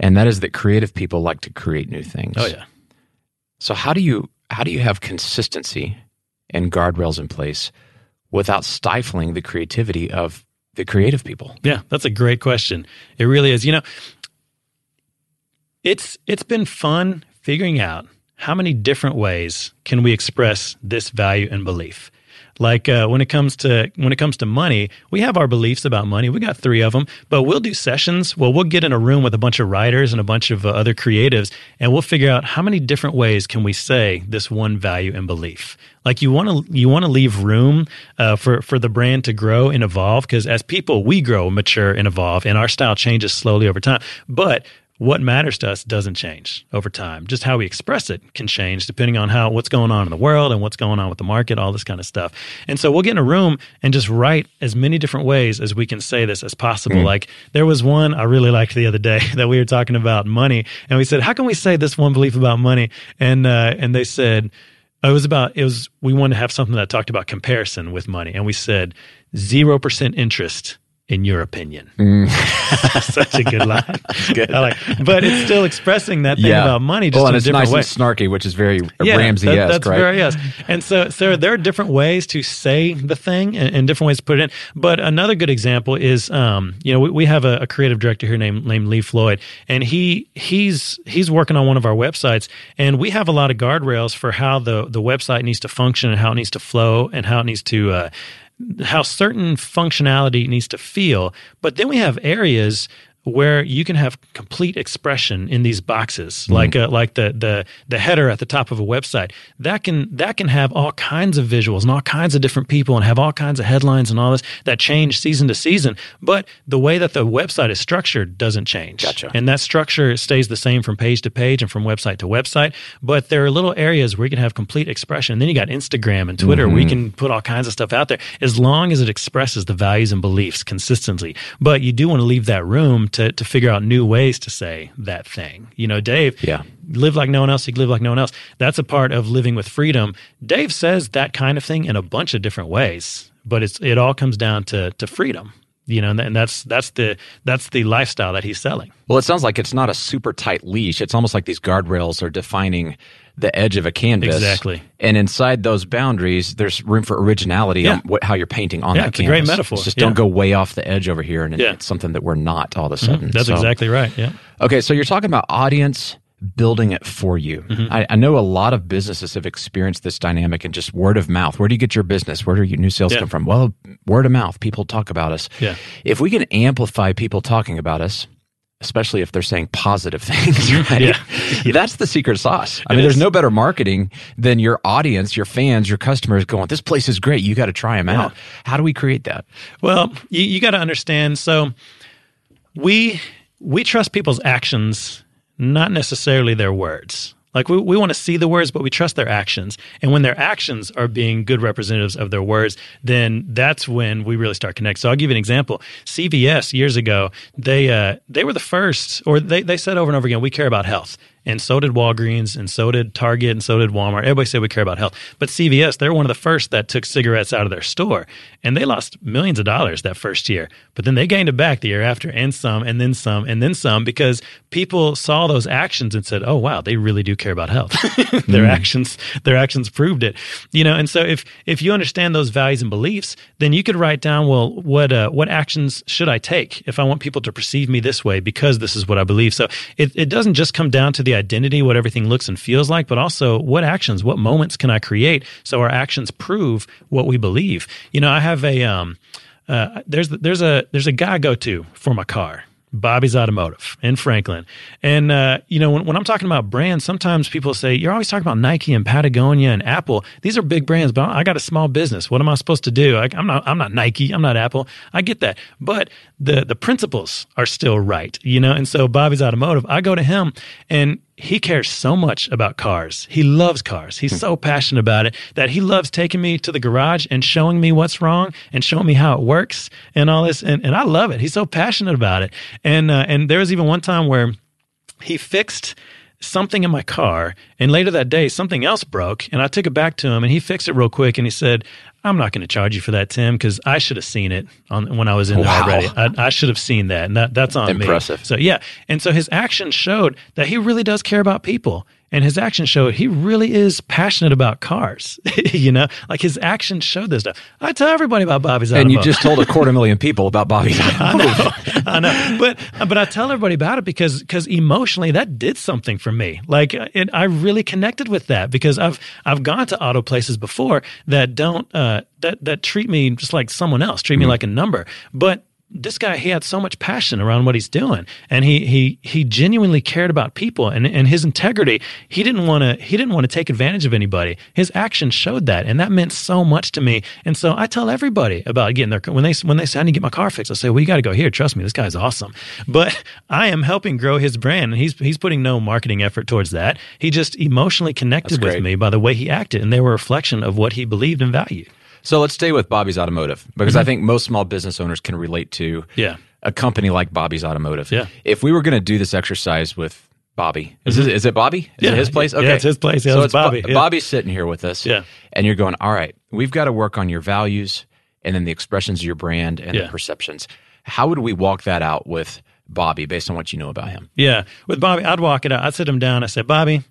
and that is that creative people like to create new things. Oh yeah. So how do you how do you have consistency and guardrails in place without stifling the creativity of the creative people? Yeah, that's a great question. It really is. You know, it's it's been fun figuring out how many different ways can we express this value and belief. Like uh, when it comes to when it comes to money, we have our beliefs about money. We got three of them, but we'll do sessions. Well, we'll get in a room with a bunch of writers and a bunch of uh, other creatives, and we'll figure out how many different ways can we say this one value and belief. Like you want to you want to leave room uh, for for the brand to grow and evolve because as people we grow, mature, and evolve, and our style changes slowly over time. But what matters to us doesn't change over time. Just how we express it can change depending on how what's going on in the world and what's going on with the market, all this kind of stuff. And so we'll get in a room and just write as many different ways as we can say this as possible. Mm. Like there was one I really liked the other day that we were talking about money, and we said, "How can we say this one belief about money?" And uh, and they said. It was about it was we wanted to have something that talked about comparison with money and we said 0% interest in your opinion. Mm. Such a good line. good. Like, but it's still expressing that thing yeah. about money just well, in a different nice way. and snarky, which is very yeah, Ramsey-esque, that, that's right? very yes. And so, so there are different ways to say the thing and, and, different ways to put it in. But another good example is, um, you know, we, we have a, a, creative director here named named Lee Floyd, and he he's he's working on one of our websites, and we have a lot of guardrails for how the the website needs to function and how it needs to flow and how it needs to uh, how certain functionality needs to feel. But then we have areas where you can have complete expression in these boxes, mm-hmm. like uh, like the the the header at the top of a website. That can that can have all kinds of visuals and all kinds of different people and have all kinds of headlines and all this that change season to season. But the way that the website is structured doesn't change. Gotcha. And that structure stays the same from page to page and from website to website. But there are little areas where you can have complete expression. And then you got Instagram and Twitter mm-hmm. where you mm-hmm. can put all kinds of stuff out there as long as it expresses the values and beliefs consistently. But you do want to leave that room to to figure out new ways to say that thing. You know, Dave, yeah. live like no one else, you live like no one else. That's a part of living with freedom. Dave says that kind of thing in a bunch of different ways, but it's it all comes down to to freedom you know and that's that's the that's the lifestyle that he's selling well it sounds like it's not a super tight leash it's almost like these guardrails are defining the edge of a canvas. Exactly. And inside those boundaries, there's room for originality yeah. on what, how you're painting on yeah, that it's canvas. a great metaphor. It's just yeah. don't go way off the edge over here and yeah. it's something that we're not all of a mm-hmm. sudden. Mm-hmm. That's so, exactly right. Yeah. Okay, so you're talking about audience building it for you. Mm-hmm. I, I, know a lot of businesses have experienced this dynamic and just word of mouth. Where do you get your business? Where do your new sales come from? Well, word of mouth. People talk about us. Yeah. If we can amplify people talking about us, especially if they're saying positive things, right? Yeah. yeah. That's the secret sauce. I it mean, is. there's no better marketing than your audience, your fans, your customers going, this place is great. You got to try them yeah. out. How do we create that? Well, you, you got to understand. So we, we trust people's actions, not necessarily their words. Like we, we want to see the words, but we trust their actions. And when their actions are being good representatives of their words, then that's when we really start connecting. So I'll give you an example. CVS years ago, they uh, they were the first, or they, they said over and over again, we care about health and so did Walgreens, and so did Target, and so did Walmart. Everybody said we care about health. But CVS, they're one of the first that took cigarettes out of their store, and they lost millions of dollars that first year. But then they gained it back the year after, and some, and then some, and then some, because people saw those actions and said, "Oh wow, they really do care about health." their mm. actions, their actions proved it. You know, and so if if you understand those values and beliefs, then you could write down, well, what uh, what actions should I take if I want people to perceive me this way because this is what I believe. So it it doesn't just come down to the identity, what everything looks and feels like, but also what actions, what moments can I create so our actions prove what we believe. You know, I have a um, uh, there's there's a there's a guy I go to for my car. Bobby's Automotive in Franklin. And, uh, you know, when, when, I'm talking about brands, sometimes people say, you're always talking about Nike and Patagonia and Apple. These are big brands, but I got a small business. What am I supposed to do? I, am not, I'm not Nike. I'm not Apple. I get that. But the, the principles are still right, you know? And so Bobby's Automotive, I go to him and he cares so much about cars. He loves cars. He's so passionate about it that he loves taking me to the garage and showing me what's wrong and showing me how it works and all this. And, and I love it. He's so passionate about it. And, uh, and there was even one time where he fixed something in my car and later that day something else broke and i took it back to him and he fixed it real quick and he said I'm not going to charge you for that, Tim, because I should have seen it on when I was in wow. there already. I, I, should have seen that, and that, that's on Impressive. me. So yeah, and so his actions showed that he really does care about people, and his actions showed he really is passionate about cars. you know, like his actions showed this stuff. I tell everybody about Bobby's And you just told a quarter million people about Bobby's Automotive. I know, but but I tell everybody about it because because emotionally that did something for me. Like it, I really connected with that because I've I've gone to auto places before that don't uh, that that treat me just like someone else, treat me like a number, but. This guy, he had so much passion around what he's doing, and he he he genuinely cared about people and, and his integrity. He didn't want to he didn't want to take advantage of anybody. His actions showed that, and that meant so much to me. And so I tell everybody about getting their when they when they say I need to get my car fixed, I say, well, you got to go here. Trust me, this guy's awesome. But I am helping grow his brand, and he's he's putting no marketing effort towards that. He just emotionally connected with me by the way he acted, and they were a reflection of what he believed and valued. So let's stay with Bobby's Automotive because I think most small business owners can relate to Mm-hmm. Yeah. a company like Bobby's Automotive. Yeah. If we were going to do this exercise with Bobby, is, it, is it Bobby? Is Mm-hmm. Yeah. it his place? Yeah, Okay. it's his place. Yeah, so it's Bo- Bobby. Yeah. Bobby's sitting here with us. Yeah. And you're going, all right, we've got to work on your values and then the expressions of your brand and Yeah. the perceptions. How would we walk that out with Bobby based on what you know about him? Yeah. With Bobby, I'd walk it out. I'd sit him down. I said, Bobby,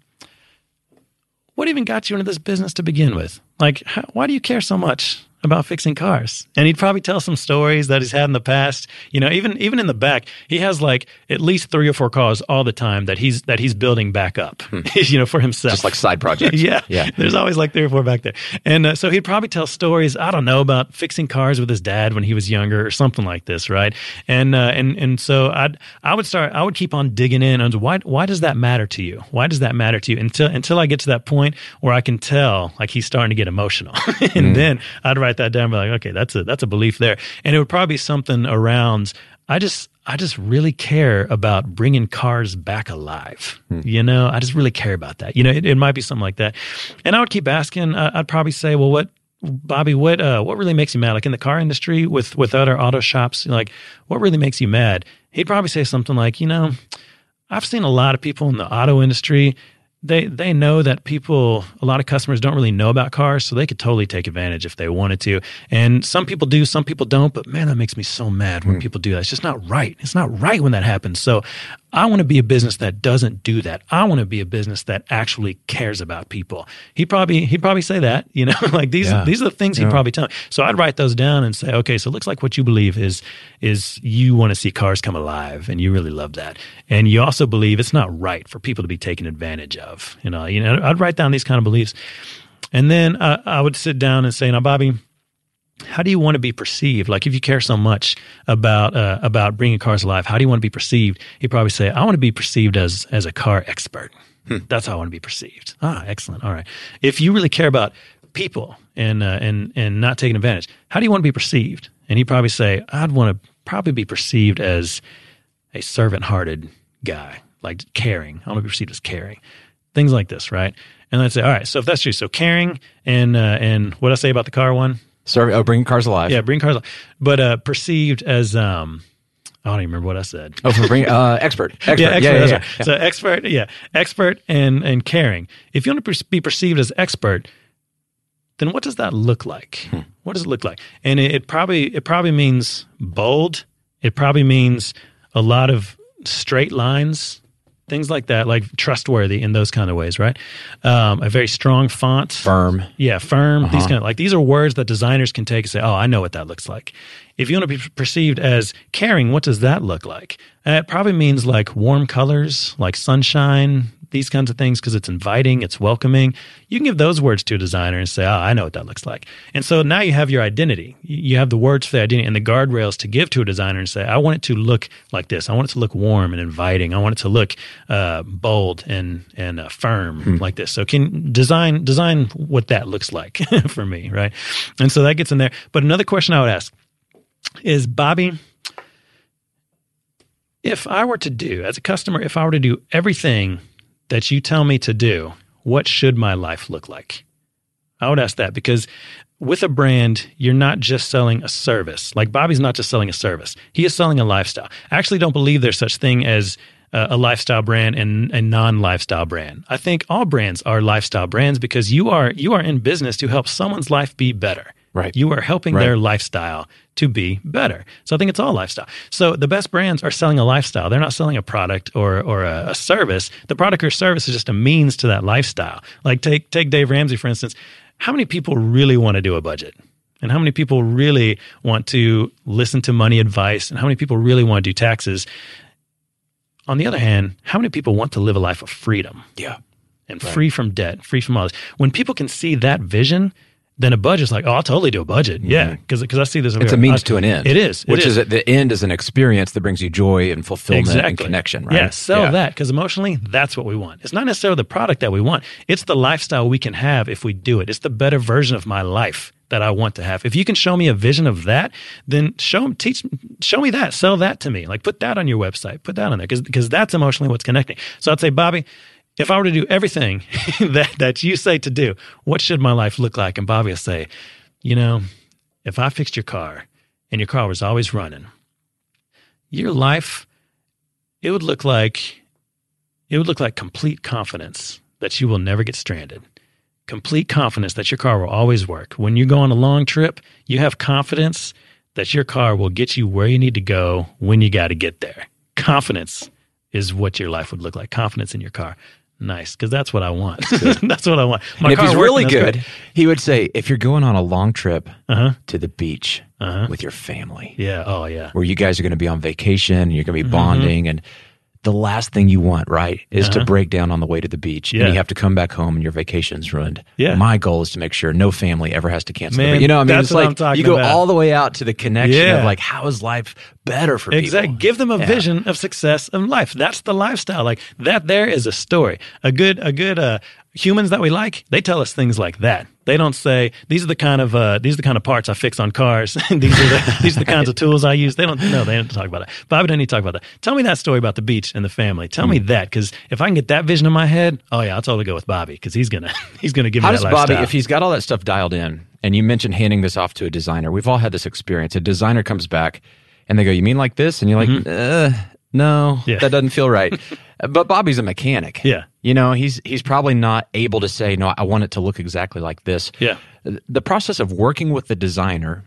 what even got you into this business to begin with? Like, how, why do you care so much about fixing cars? And he'd probably tell some stories that he's had in the past. You know, even even in the back, he has like at least three or four cars all the time that he's that he's building back up. you know, for himself. Just like side projects. yeah, Yeah. There's always like three or four back there, and uh, so he'd probably tell stories. I don't know about fixing cars with his dad when he was younger, or something like this, right? And uh, and and so I'd I would start. I would keep on digging in on why why does that matter to you? Why does that matter to you? Until until I get to that point where I can tell like he's starting to get emotional, and then I'd write that down. Be like, okay, that's a that's a belief there, and it would probably be something around. I just I just really care about bringing cars back alive. You know, I just really care about that. You know, it, it might be something like that. And I would keep asking. Uh, I'd probably say, well, what, Bobby, what uh, what really makes you mad? Like in the car industry with with other auto shops, like what really makes you mad? He'd probably say something like, you know, I've seen a lot of people in the auto industry. They they know that people, a lot of customers don't really know about cars, so they could totally take advantage if they wanted to. And some people do, some people don't. But man, that makes me so mad when hmm. people do that. It's just not right. It's not right when that happens. So I want to be a business that doesn't do that. I want to be a business that actually cares about people. He probably he'd probably say that. You know, like these Yeah. these are the things he'd probably tell me. So I'd write those down and say, okay, so it looks like what you believe is is you want to see cars come alive, and you really love that, and you also believe it's not right for people to be taken advantage of. You know, you know, I'd write down these kind of beliefs, and then uh, I would sit down and say, now, Bobby. How do you want to be perceived? Like, if you care so much about uh, about bringing cars alive, how do you want to be perceived? You'd probably say, "I want to be perceived as as a car expert. That's how I want to be perceived." Ah, excellent. All right. If you really care about people and uh, and and not taking advantage, how do you want to be perceived? And you'd probably say, "I'd want to probably be perceived as a servant-hearted guy, like caring. I want to be perceived as caring." Things like this, right? And I'd say, "All right. So if that's true, so caring and uh, and what I say about the car one." Serve, oh, bringing cars alive. Yeah, bring cars, alive. but uh, perceived as um, I don't even remember what I said. Oh, for bring uh, expert. Expert. Yeah, expert. yeah, that's yeah, right. yeah. So expert, yeah, expert and and caring. If you want to be perceived as expert, then what does that look like? Hmm. What does it look like? And it, it probably it probably means bold. It probably means a lot of straight lines, things like that, like trustworthy in those kind of ways, right? Um, a very strong font, Firm. yeah, firm. Uh-huh. These kind of like these are words that designers can take and say, "Oh, I know what that looks like." If you want to be perceived as caring, what does that look like? Uh, it probably means like warm colors, like sunshine, these kinds of things, because it's inviting, it's welcoming. You can give those words to a designer and say, "Oh, I know what that looks like." And so now you have your identity. You have the words for the identity and the guardrails to give to a designer and say, "I want it to look like this. I want it to look warm and inviting. I want it to look uh, bold and and uh, firm like this." So can design design what that looks like for me, right? And so that gets in there. But another question I would ask is, Bobby, if I were to do as a customer, if I were to do everything that you tell me to do, what should my life look like? I would ask that because with a brand, you're not just selling a service. Like Bobby's not just selling a service; he is selling a lifestyle. I actually don't believe there's such thing as uh, a lifestyle brand and a non-lifestyle brand. I think all brands are lifestyle brands because you are you are in business to help someone's life be better. Right. You are helping Right. their lifestyle to be better. So I think it's all lifestyle. So the best brands are selling a lifestyle. They're not selling a product or or a, a service. The product or service is just a means to that lifestyle. Like take take Dave Ramsey for instance. How many people really want to do a budget? And how many people really want to listen to money advice? And how many people really want to do taxes? On the other hand, how many people want to live a life of freedom? Yeah. and free from debt, free from all this. When people can see that vision, then a budget's like, oh, I'll totally do a budget. Yeah, because because I see this. Mm-hmm. It's a means I- to an end. It is. It Which is. is at the end is an experience that brings you joy and fulfillment and connection, right? Yeah, sell that because emotionally, that's what we want. It's not necessarily the product that we want. It's the lifestyle we can have if we do it. It's the better version of my life that I want to have. If you can show me a vision of that, then show teach show me that. Sell that to me. Like put that on your website. Put that on there because because that's emotionally what's connecting. So I'd say, Bobby. If I were to do everything that, that you say to do, what should my life look like? And Bobby will say, you know, if I fixed your car and your car was always running, your life it would look like it would look like complete confidence that you will never get stranded. Complete confidence that your car will always work. When you go on a long trip, you have confidence that your car will get you where you need to go when you got to get there. Confidence is what your life would look like. Confidence in your car. Nice, because that's what I want. that's what I want. My And if car he's really good, great. he would say, if you're going on a long trip Uh-huh. to the beach Uh-huh. with your family, Yeah. Oh, yeah. where you guys are going to be on vacation, and you're going Mm-hmm. to be bonding, and the last thing you want, right, is to break down on the way to the beach, Uh-huh. Yeah. and you have to come back home and your vacation's ruined. Yeah. My goal is to make sure no family ever has to cancel. Man, you know, I mean, it's like you go about. all the way out to the connection Yeah. of like, how is life better for people? Exactly. people? Give them a Yeah. vision of success of life. That's the lifestyle. Like that there is a story. A good a good uh humans that we like, they tell us things like that. They don't say these are the kind of uh these are the kind of parts I fix on cars. these are the these are the kinds of tools I use. They don't no, they don't talk about that. Bobby doesn't need to talk about that. Tell me that story about the beach and the family. Tell Hmm. me that because if I can get that vision in my head, oh yeah, I'll totally go with Bobby because he's gonna he's gonna give How me does that Bobby, if he's got all that stuff dialed in, and you mentioned handing this off to a designer, we've all had this experience. A designer comes back and they go, You mean like this? And you're like, uh, No. Yeah. that doesn't feel right. but Bobby's a mechanic. Yeah. You know, he's he's probably not able to say, No, I want it to look exactly like this. Yeah. The process of working with the designer,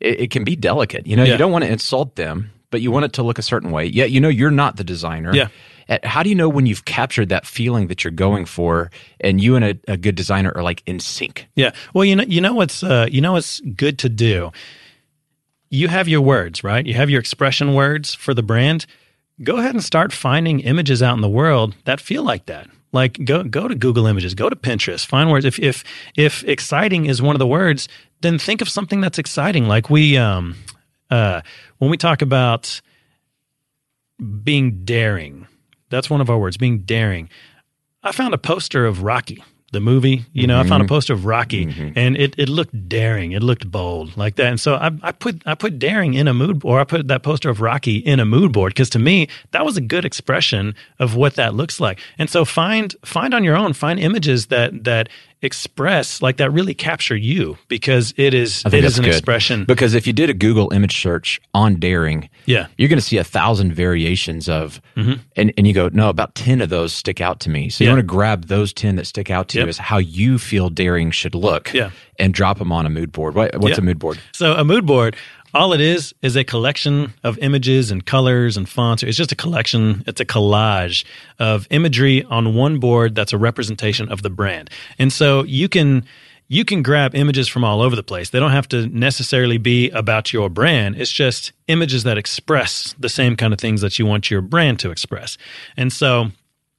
it, it can be delicate. You know, Yeah. you don't want to insult them, but you want it to look a certain way. Yet you know you're not the designer. Yeah. How do you know when you've captured that feeling that you're going for, and you and a, a good designer are like in sync? Yeah. Well, you know, you know what's uh, you know what's good to do. You have your words, right? You have your expression words for the brand. Go ahead and start finding images out in the world that feel like that. Like go go to Google Images, go to Pinterest, find words. If if if exciting is one of the words, then think of something that's exciting. Like we um uh when we talk about being daring, that's one of our words, being daring. I found a poster of Rocky, the movie. You know, I found a mm-hmm. poster of Rocky, mm-hmm. and it, it looked daring. It looked bold, like that. And so I, I put I put daring in a mood, or I put that poster of Rocky in a mood board because to me that was a good expression of what that looks like. And so find find on your own, find images that that express like that really capture you because it is it is an good. expression. Because if you did a Google image search on daring, Yeah. you're going to see a thousand variations of, and, and you go, no, about 10 of those stick out to me. So you Mm-hmm. Want to grab those 10 that stick out to Yep. you as how you feel daring should look Yeah. and drop them on a mood board. What, what's Yeah. a mood board? So a mood board, all it is is a collection of images and colors and fonts. It's just a collection. It's a collage of imagery on one board that's a representation of the brand. And so you can you can grab images from all over the place. They don't have to necessarily be about your brand. It's just images that express the same kind of things that you want your brand to express. And so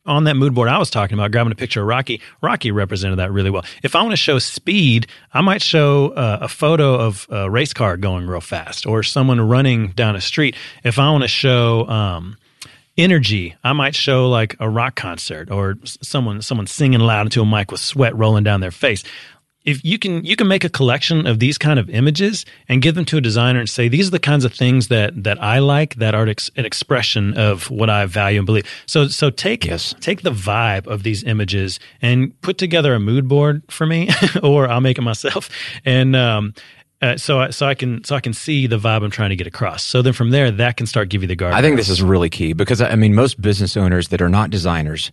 on that mood board I was talking about, grabbing a picture of Rocky, Rocky represented that really well. If I want to show speed, I might show uh, a photo of a race car going real fast or someone running down a street. If I want to show um, energy, I might show like a rock concert or someone someone singing loud into a mic with sweat rolling down their face if you can you can make a collection of these kind of images and give them to a designer and say these are the kinds of things that that I like that are ex- an expression of what I value and believe. So so take Yes. take the vibe of these images and put together a mood board for me, or I'll make it myself. And um, uh, so I, so I can so I can see the vibe I'm trying to get across. So then from there, that can start give you the guard. I think this is really key because I mean, most business owners that are not designers,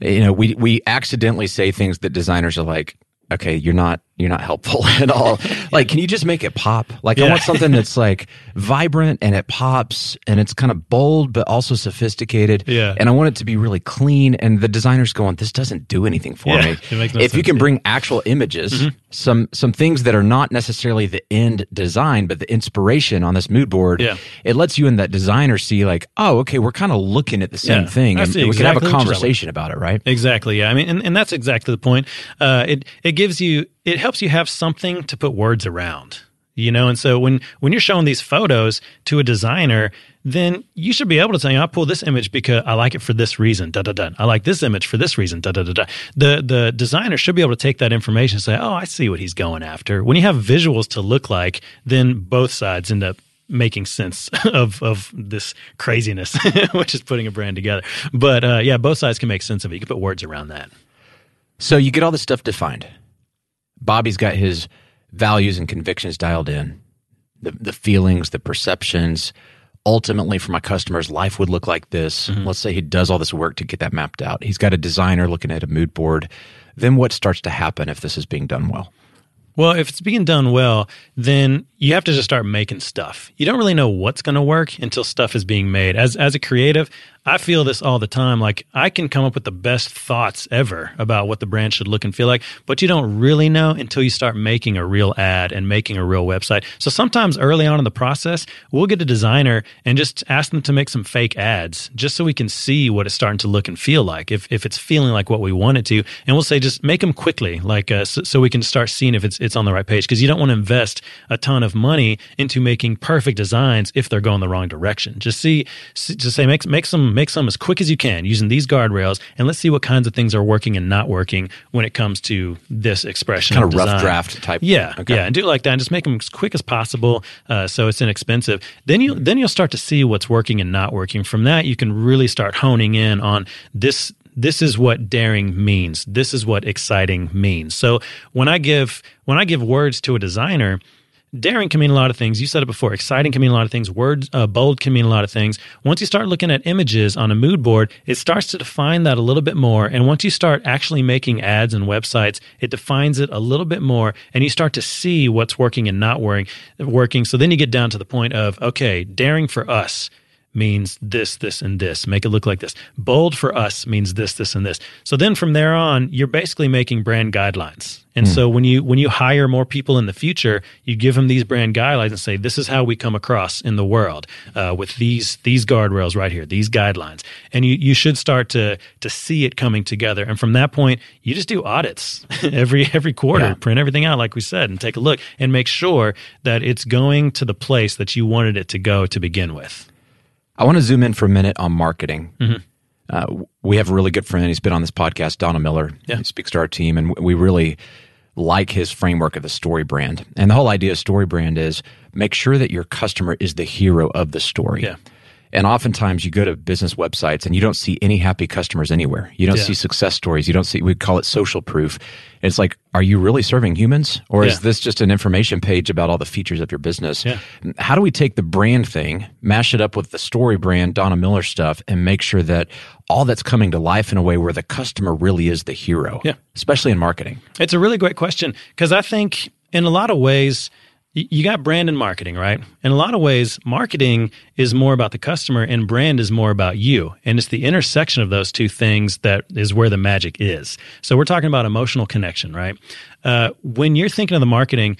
you know, we we accidentally say things that designers are like, okay, you're not you're not helpful at all. like, can you just make it pop? Like, I want something that's like vibrant and it pops and it's kind of bold but also sophisticated. Yeah. And I want it to be really clean. And the designer's going, this doesn't do anything for Yeah, me. no if you can yeah. bring actual images, some some things that are not necessarily the end design, but the inspiration on this mood board, Yeah. it lets you and that designer see like, oh, okay, we're kind of looking at the same Yeah, thing, and see we can have a exactly what you're talking about. conversation about it, right? Exactly. Yeah. I mean, and, and that's exactly the point. Uh, it it gives you it helps you have something to put words around. You know, and so when when you're showing these photos to a designer, then you should be able to say, "I pull this image because I like it for this reason." Da da da. I like this image for this reason. Da da da da. The the designer should be able to take that information and say, "Oh, I see what he's going after." When you have visuals to look like, then both sides end up making sense of of this craziness, which is putting a brand together. But uh, yeah, both sides can make sense of it. You can put words around that. So you get all this stuff defined. Bobby's got his values and convictions dialed in, the the feelings, the perceptions. Ultimately, for my customers, life would look like this. Mm-hmm. Let's say he does all this work to get that mapped out. He's got a designer looking at a mood board. Then what starts to happen if this is being done well? Well, if it's being done well, then you have to just start making stuff. You don't really know what's going to work until stuff is being made. As as a creative, I feel this all the time. Like I can come up with the best thoughts ever about what the brand should look and feel like, but you don't really know until you start making a real ad and making a real website. So sometimes early on in the process, we'll get a designer and just ask them to make some fake ads just so we can see what it's starting to look and feel like. If if it's feeling like what we want it to, and we'll say just make them quickly, like uh, so, so we can start seeing if it's it's on the right page because you don't want to invest a ton of money into making perfect designs if they're going the wrong direction. Just see, just say make make some make some as quick as you can using these guardrails, and let's see what kinds of things are working and not working when it comes to this expression. Kind of rough design. draft type. Yeah, Okay. yeah, and do it like that, and just make them as quick as possible, uh, so it's inexpensive. Then you then you'll start to see what's working and not working. From that, you can really start honing in on this. This is what daring means. This is what exciting means. So when I give when I give words to a designer, daring can mean a lot of things. You said it before. Exciting can mean a lot of things. Words, uh, bold can mean a lot of things. Once you start looking at images on a mood board, it starts to define that a little bit more. And once you start actually making ads and websites, it defines it a little bit more, and you start to see what's working and not working. Working. So then you get down to the point of okay, daring for us means this, this, and this. Make it look like this. Bold for us means this, this, and this. So then from there on, you're basically making brand guidelines. And so when you when you hire more people in the future, you give them these brand guidelines and say, "This is how we come across in the world uh, with these these guardrails right here, these guidelines." And you you should start to to see it coming together. And from that point, you just do audits every every quarter, Yeah. print everything out like we said, and take a look and make sure that it's going to the place that you wanted it to go to begin with. I want to zoom in for a minute on marketing. Mm-hmm. Uh, we have a really good friend. He's been on this podcast, Donald Miller. Yeah. He speaks to our team, and we really like his framework of the StoryBrand. And the whole idea of StoryBrand is make sure that your customer is the hero of the story. Yeah. And oftentimes you go to business websites and you don't see any happy customers anywhere. You don't Yeah. see success stories. You don't see, we call it social proof. It's like, are you really serving humans? Or Yeah. is this just an information page about all the features of your business? Yeah. How do we take the brand thing, mash it up with the story brand, Donald Miller stuff, and make sure that all that's coming to life in a way where the customer really is the hero? Yeah. Especially in marketing. It's a really great question because I think in a lot of ways, you got brand and marketing, right? In a lot of ways, marketing is more about the customer and brand is more about you. And it's the intersection of those two things that is where the magic is. So we're talking about emotional connection, right? Uh, when you're thinking of the marketing,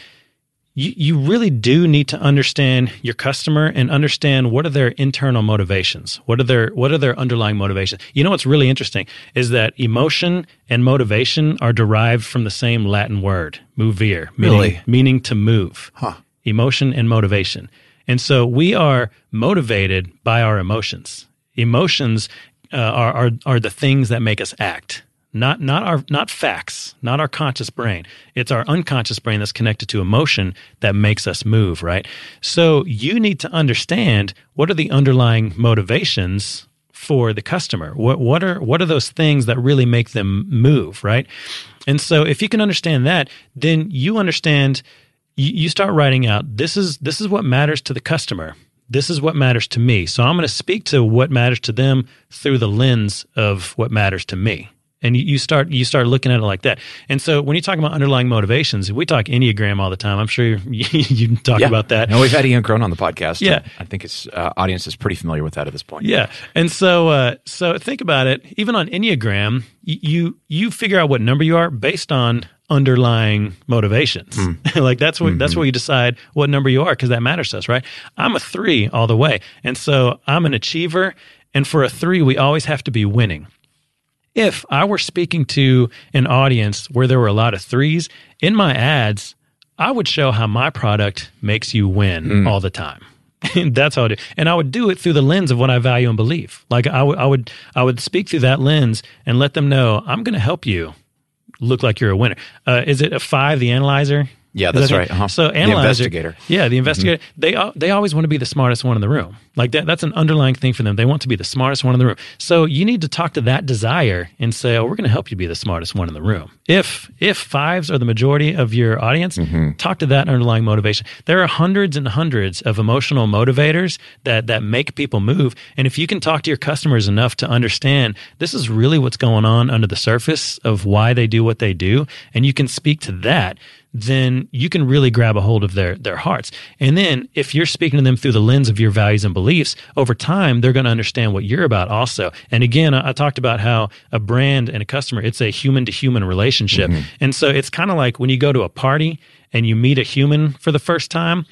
you, you really do need to understand your customer and understand what are their internal motivations. What are their what are their underlying motivations? You know what's really interesting is that emotion and motivation are derived from the same latin word movere meaning, Really? meaning to move. Huh. emotion and motivation. And so we are motivated by our emotions. Emotions uh, are, are are the things that make us act not not our not facts not our conscious brain. It's our unconscious brain that's connected to emotion that makes us move right? So you need to understand what are the underlying motivations for the customer? What what are what are those things that really make them move right? And so if you can understand that then you understand you, start writing out this is this is what matters to the customer. This is what matters to me. So i'm going to speak to what matters to them through the lens of what matters to me and you, start you start looking at it like that. And so when you talk about underlying motivations, we talk enneagram all the time. I'm sure you, you talk Yeah. about that. No, we've had Ian Cron on the podcast. Yeah. I think its uh, audience is pretty familiar with that at this point. Yeah, and so uh, so think about it. Even on Enneagram, you you figure out what number you are based on underlying motivations. like that's what that's where you decide what number you are because that matters to us, right? I'm a three all the way, and so I'm an achiever. And for a three, we always have to be winning. If I were speaking to an audience where there were a lot of threes in my ads, I would show how my product makes you win all the time. That's how I do, and I would do it through the lens of what I value and believe. Like I would, I would, I would speak through that lens and let them know I'm going to help you look like you're a winner. Uh, is it a five? The analyzer. Yeah, that's right. Uh-huh. So The investigator. yeah, the investigator. They they always want to be the smartest one in the room. Like that. That's an underlying thing for them. They want to be the smartest one in the room. So you need to talk to that desire and say, "Oh, we're going to help you be the smartest one in the room." If if fives are the majority of your audience, mm-hmm. talk to that underlying motivation. There are hundreds and hundreds of emotional motivators that that make people move. And if you can talk to your customers enough to understand this is really what's going on under the surface of why they do what they do, and you can speak to that then you can really grab a hold of their their hearts. And then if you're speaking to them through the lens of your values and beliefs, over time they're going to understand what you're about also. And again, I, I talked about how a brand and a customer, it's a human to human relationship. And so it's kind of like when you go to a party and you meet a human for the first time,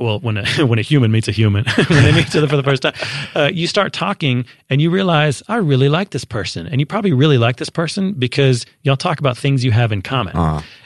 well, when a when a human meets a human, when they meet each other for the first time, uh, you start talking and you realize I really like this person, and you probably really like this person because y'all talk about things you have in common.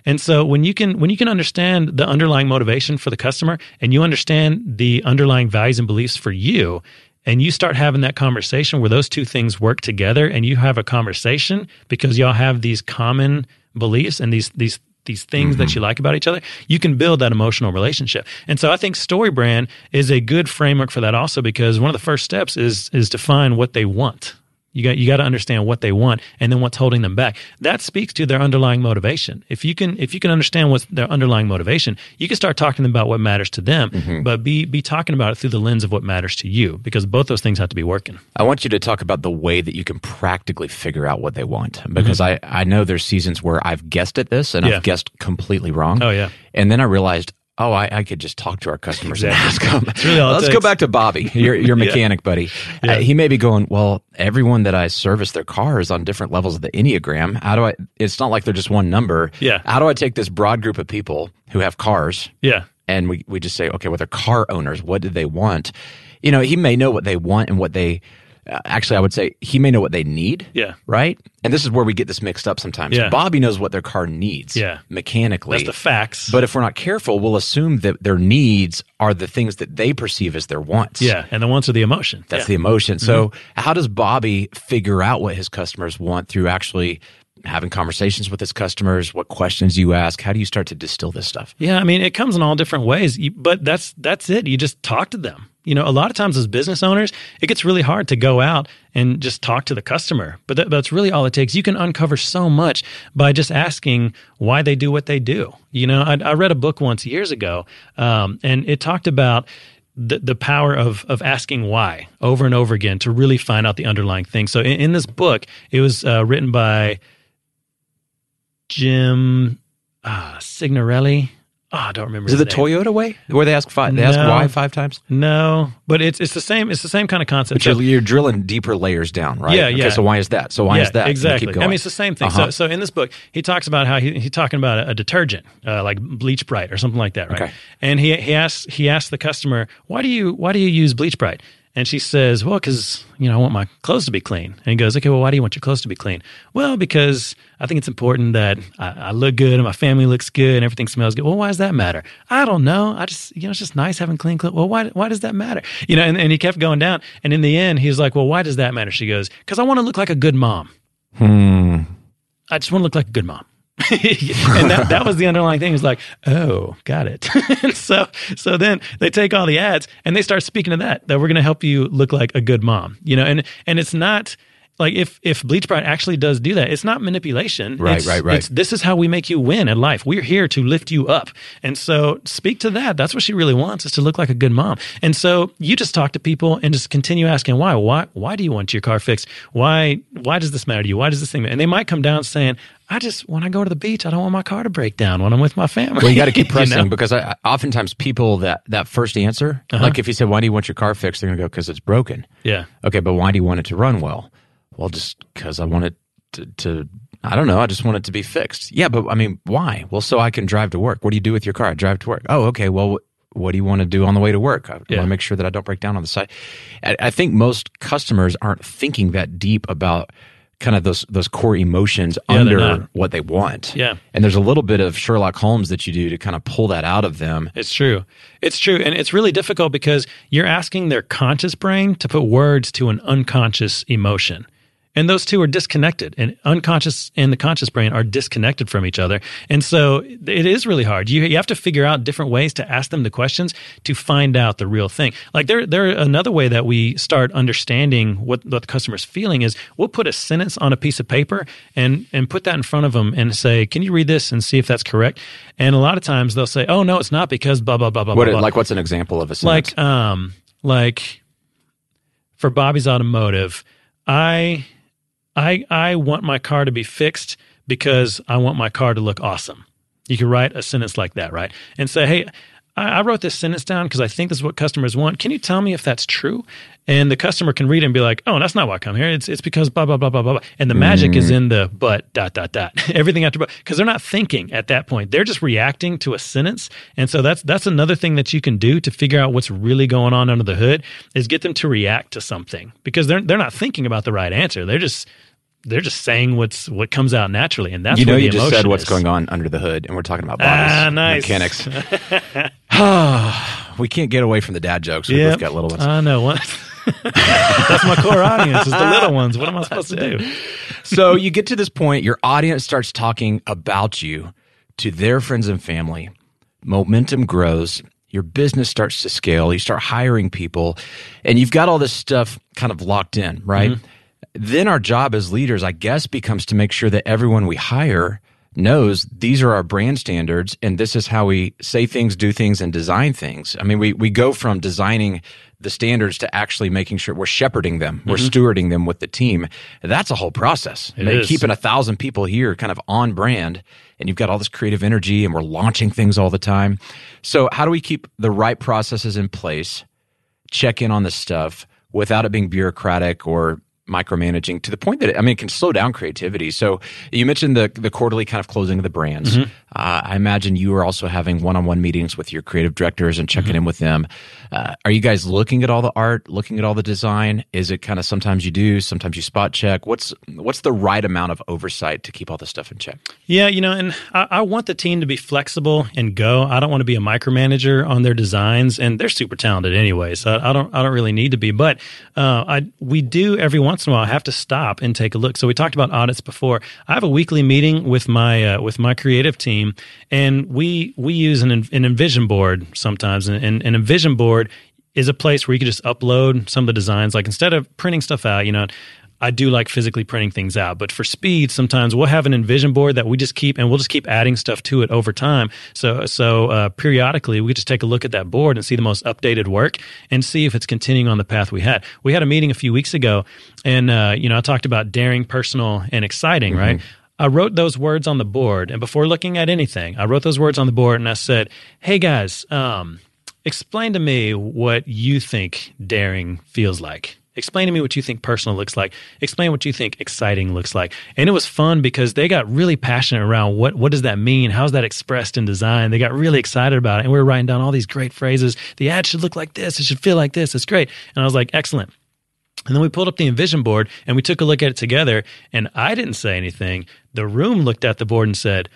And so when you can when you can understand the underlying motivation for the customer, and you understand the underlying values and beliefs for you, and you start having that conversation where those two things work together, and you have a conversation because y'all have these common beliefs and these these these things that mm-hmm. you like about each other, you can build that emotional relationship. And so I think StoryBrand is a good framework for that also because one of the first steps is is to find what they want. You got you got to understand what they want and then what's holding them back. That speaks to their underlying motivation. If you can if you can understand what's their underlying motivation, you can start talking about what matters to them, but be be talking about it through the lens of what matters to you because both those things have to be working. I want you to talk about the way that you can practically figure out what they want because I, I know there's seasons where I've guessed at this and Mm-hmm. Yeah. I've guessed completely wrong. Oh, yeah. And then I realized, oh, I, I could just talk to our customers and ask them. really Let's go back to Bobby, your, your mechanic buddy. Uh, he may be going, well, everyone that I service their car is on different levels of the Enneagram. How do I, it's not like they're just one number. Yeah. How do I take this broad group of people who have cars Yeah. and we, we just say, okay, well, they're car owners. What do they want? You know, he may know what they want and what they, Uh, actually, I would say he may know what they need. Yeah. Right. And this is where we get this mixed up sometimes. Yeah. Bobby knows what their car needs. Yeah. Mechanically. That's the facts. But if we're not careful, we'll assume that their needs are the things that they perceive as their wants. yeah, and the wants are the emotion. That's yeah. the emotion. So, mm-hmm. how does Bobby figure out what his customers want through actually having conversations with his customers? What questions you ask? How do you start to distill this stuff? Yeah, I mean, it comes in all different ways, but that's that's it. You just talk to them. You know, a lot of times as business owners, it gets really hard to go out and just talk to the customer. But that, that's really all it takes. You can uncover so much by just asking why they do what they do. You know, I, I read a book once years ago, um, and it talked about the, the power of of asking why over and over again to really find out the underlying thing. So in, in this book, it was uh, written by Jim uh, Signorelli. Oh, I don't remember. Is it the name. Toyota way, where they ask five? They ask why five times. No, but it's it's the same. It's the same kind of concept. But you're, you're drilling deeper layers down, right? Yeah, okay, yeah. So why is that? So why yeah, is that? Exactly? I mean, it's the same thing. Uh-huh. So, so in this book, he talks about how he, he's talking about a, a detergent, uh, like Bleach Bright or something like that, right? Okay. And he he asks he asks the customer, why do you why do you use Bleach Bright? And she says, well, because you know I want my clothes to be clean. And he goes, okay, well, why do you want your clothes to be clean? Well, because I think it's important that I, I look good and my family looks good and everything smells good. Well, why does that matter? I don't know. I just you know it's just nice having clean clothes. Well, why why does that matter? You know, and, and he kept going down. And in the end, he's like, well, why does that matter? She goes, because I want to look like a good mom. Hmm. I just want to look like a good mom. and that, that was the underlying thing. It was like, oh, got it. and so, so then they take all the ads and they start speaking to that, that we're going to help you look like a good mom, you know, and, and it's not, like if if Bleach Bright actually does do that, it's not manipulation. Right, It's- right, right. it's, this is how we make you win in life. We're here to lift you up, and so speak to that. That's what she really wants is to look like a good mom. And so you just talk to people and just continue asking why. Why? Why do you want your car fixed? Why? Why does this matter to you? Why does this thing? matter? And they might come down saying, "I just when I go to the beach, I don't want my car to break down when I'm with my family." Well, you got to keep pressing know? because I, oftentimes people that that first answer, Uh-huh. like if you said, "Why do you want your car fixed?" They're gonna go, "Because it's broken." Yeah. Okay, but why do you want it to run well? Well, just because I want it to, to. I don't know. I just want it to be fixed. Yeah, but I mean, why? Well, so I can drive to work. What do you do with your car? I drive to work. Oh, okay. Well, what do you want to do on the way to work? I Yeah. want to make sure that I don't break down on the side. I, I think most customers aren't thinking that deep about kind of those those core emotions Yeah, under what they want. Yeah. And there's a little bit of Sherlock Holmes that you do to kind of pull that out of them. It's true. It's true. And it's really difficult because you're asking their conscious brain to put words to an unconscious emotion. And those two are disconnected, and unconscious and the conscious brain are disconnected from each other. And so it is really hard. You, you have to figure out different ways to ask them the questions to find out the real thing. Like there, there another way that we start understanding what, what the customer's feeling is we'll put a sentence on a piece of paper and, and put that in front of them and say, Can you read this and see if that's correct? And a lot of times they'll say, Oh, no, it's not because blah, blah, blah, blah, What blah. blah like what's an example of a sentence? like um like for Bobby's automotive, I I I want my car to be fixed because I want my car to look awesome. You could write a sentence like that, right? And say, hey, I, I wrote this sentence down because I think this is what customers want. Can you tell me if that's true? And the customer can read it and be like, oh, that's not why I come here. It's it's because blah blah blah blah blah. blah. And the magic is in the but dot dot dot. Everything after but because they're not thinking at that point. They're just reacting to a sentence. And so that's that's another thing that you can do to figure out what's really going on under the hood is get them to react to something because they're they're not thinking about the right answer. They're just they're just saying what's what comes out naturally, and that's you know, you just said what's is. going on under the hood, and we're talking about bodies, Ah, nice. mechanics. we can't get away from the dad jokes. We Yep. both got little ones. I know. That's my core audience is the little ones. What am I supposed to do? so you get to this point, your audience starts talking about you to their friends and family. Momentum grows. Your business starts to scale. You start hiring people, and you've got all this stuff kind of locked in, right? Mm-hmm. Then our job as leaders, I guess, becomes to make sure that everyone we hire knows these are our brand standards and this is how we say things, do things, and design things. I mean, we, we go from designing the standards to actually making sure we're shepherding them, we're stewarding them with the team. That's a whole process. Keeping a thousand people here kind of on brand and you've got all this creative energy and we're launching things all the time. So how do we keep the right processes in place, check in on this stuff without it being bureaucratic or micromanaging to the point that it, I mean it can slow down creativity. So you mentioned the the quarterly kind of closing of the brands. Mm-hmm. Uh, I imagine you are also having one on one meetings with your creative directors and checking Mm-hmm. in with them. Uh, are you guys looking at all the art, looking at all the design? Is it kind of sometimes you do, sometimes you spot check? What's what's the right amount of oversight to keep all this stuff in check? Yeah, you know, and I, I want the team to be flexible and go. I don't want to be a micromanager on their designs, and they're super talented anyway, so I, I don't I don't really need to be. But uh, I we do every once in a while have to stop and take a look. So we talked about audits before. I have a weekly meeting with my uh, with my creative team, and we we use an an InVision board sometimes, and, an InVision board is a place where you can just upload some of the designs. Like instead of printing stuff out, you know. I do like physically printing things out, but for speed, sometimes we'll have an InVision board that we just keep, and we'll just keep adding stuff to it over time. So, so uh, periodically, we just take a look at that board and see the most updated work, and see if it's continuing on the path we had. We had a meeting a few weeks ago, and uh, you know, I talked about daring, personal, and exciting, right? I wrote those words on the board, and before looking at anything, I wrote those words on the board, and I said, "Hey guys, um, explain to me what you think daring feels like." Explain to me what you think personal looks like. Explain what you think exciting looks like. And it was fun because they got really passionate around what what does that mean? How's that expressed in design? They got really excited about it. And we were writing down all these great phrases. The ad should look like this. It should feel like this. It's great. And I was like, excellent. And then we pulled up the InVision board and we took a look at it together. And I didn't say anything. The room looked at the board and said,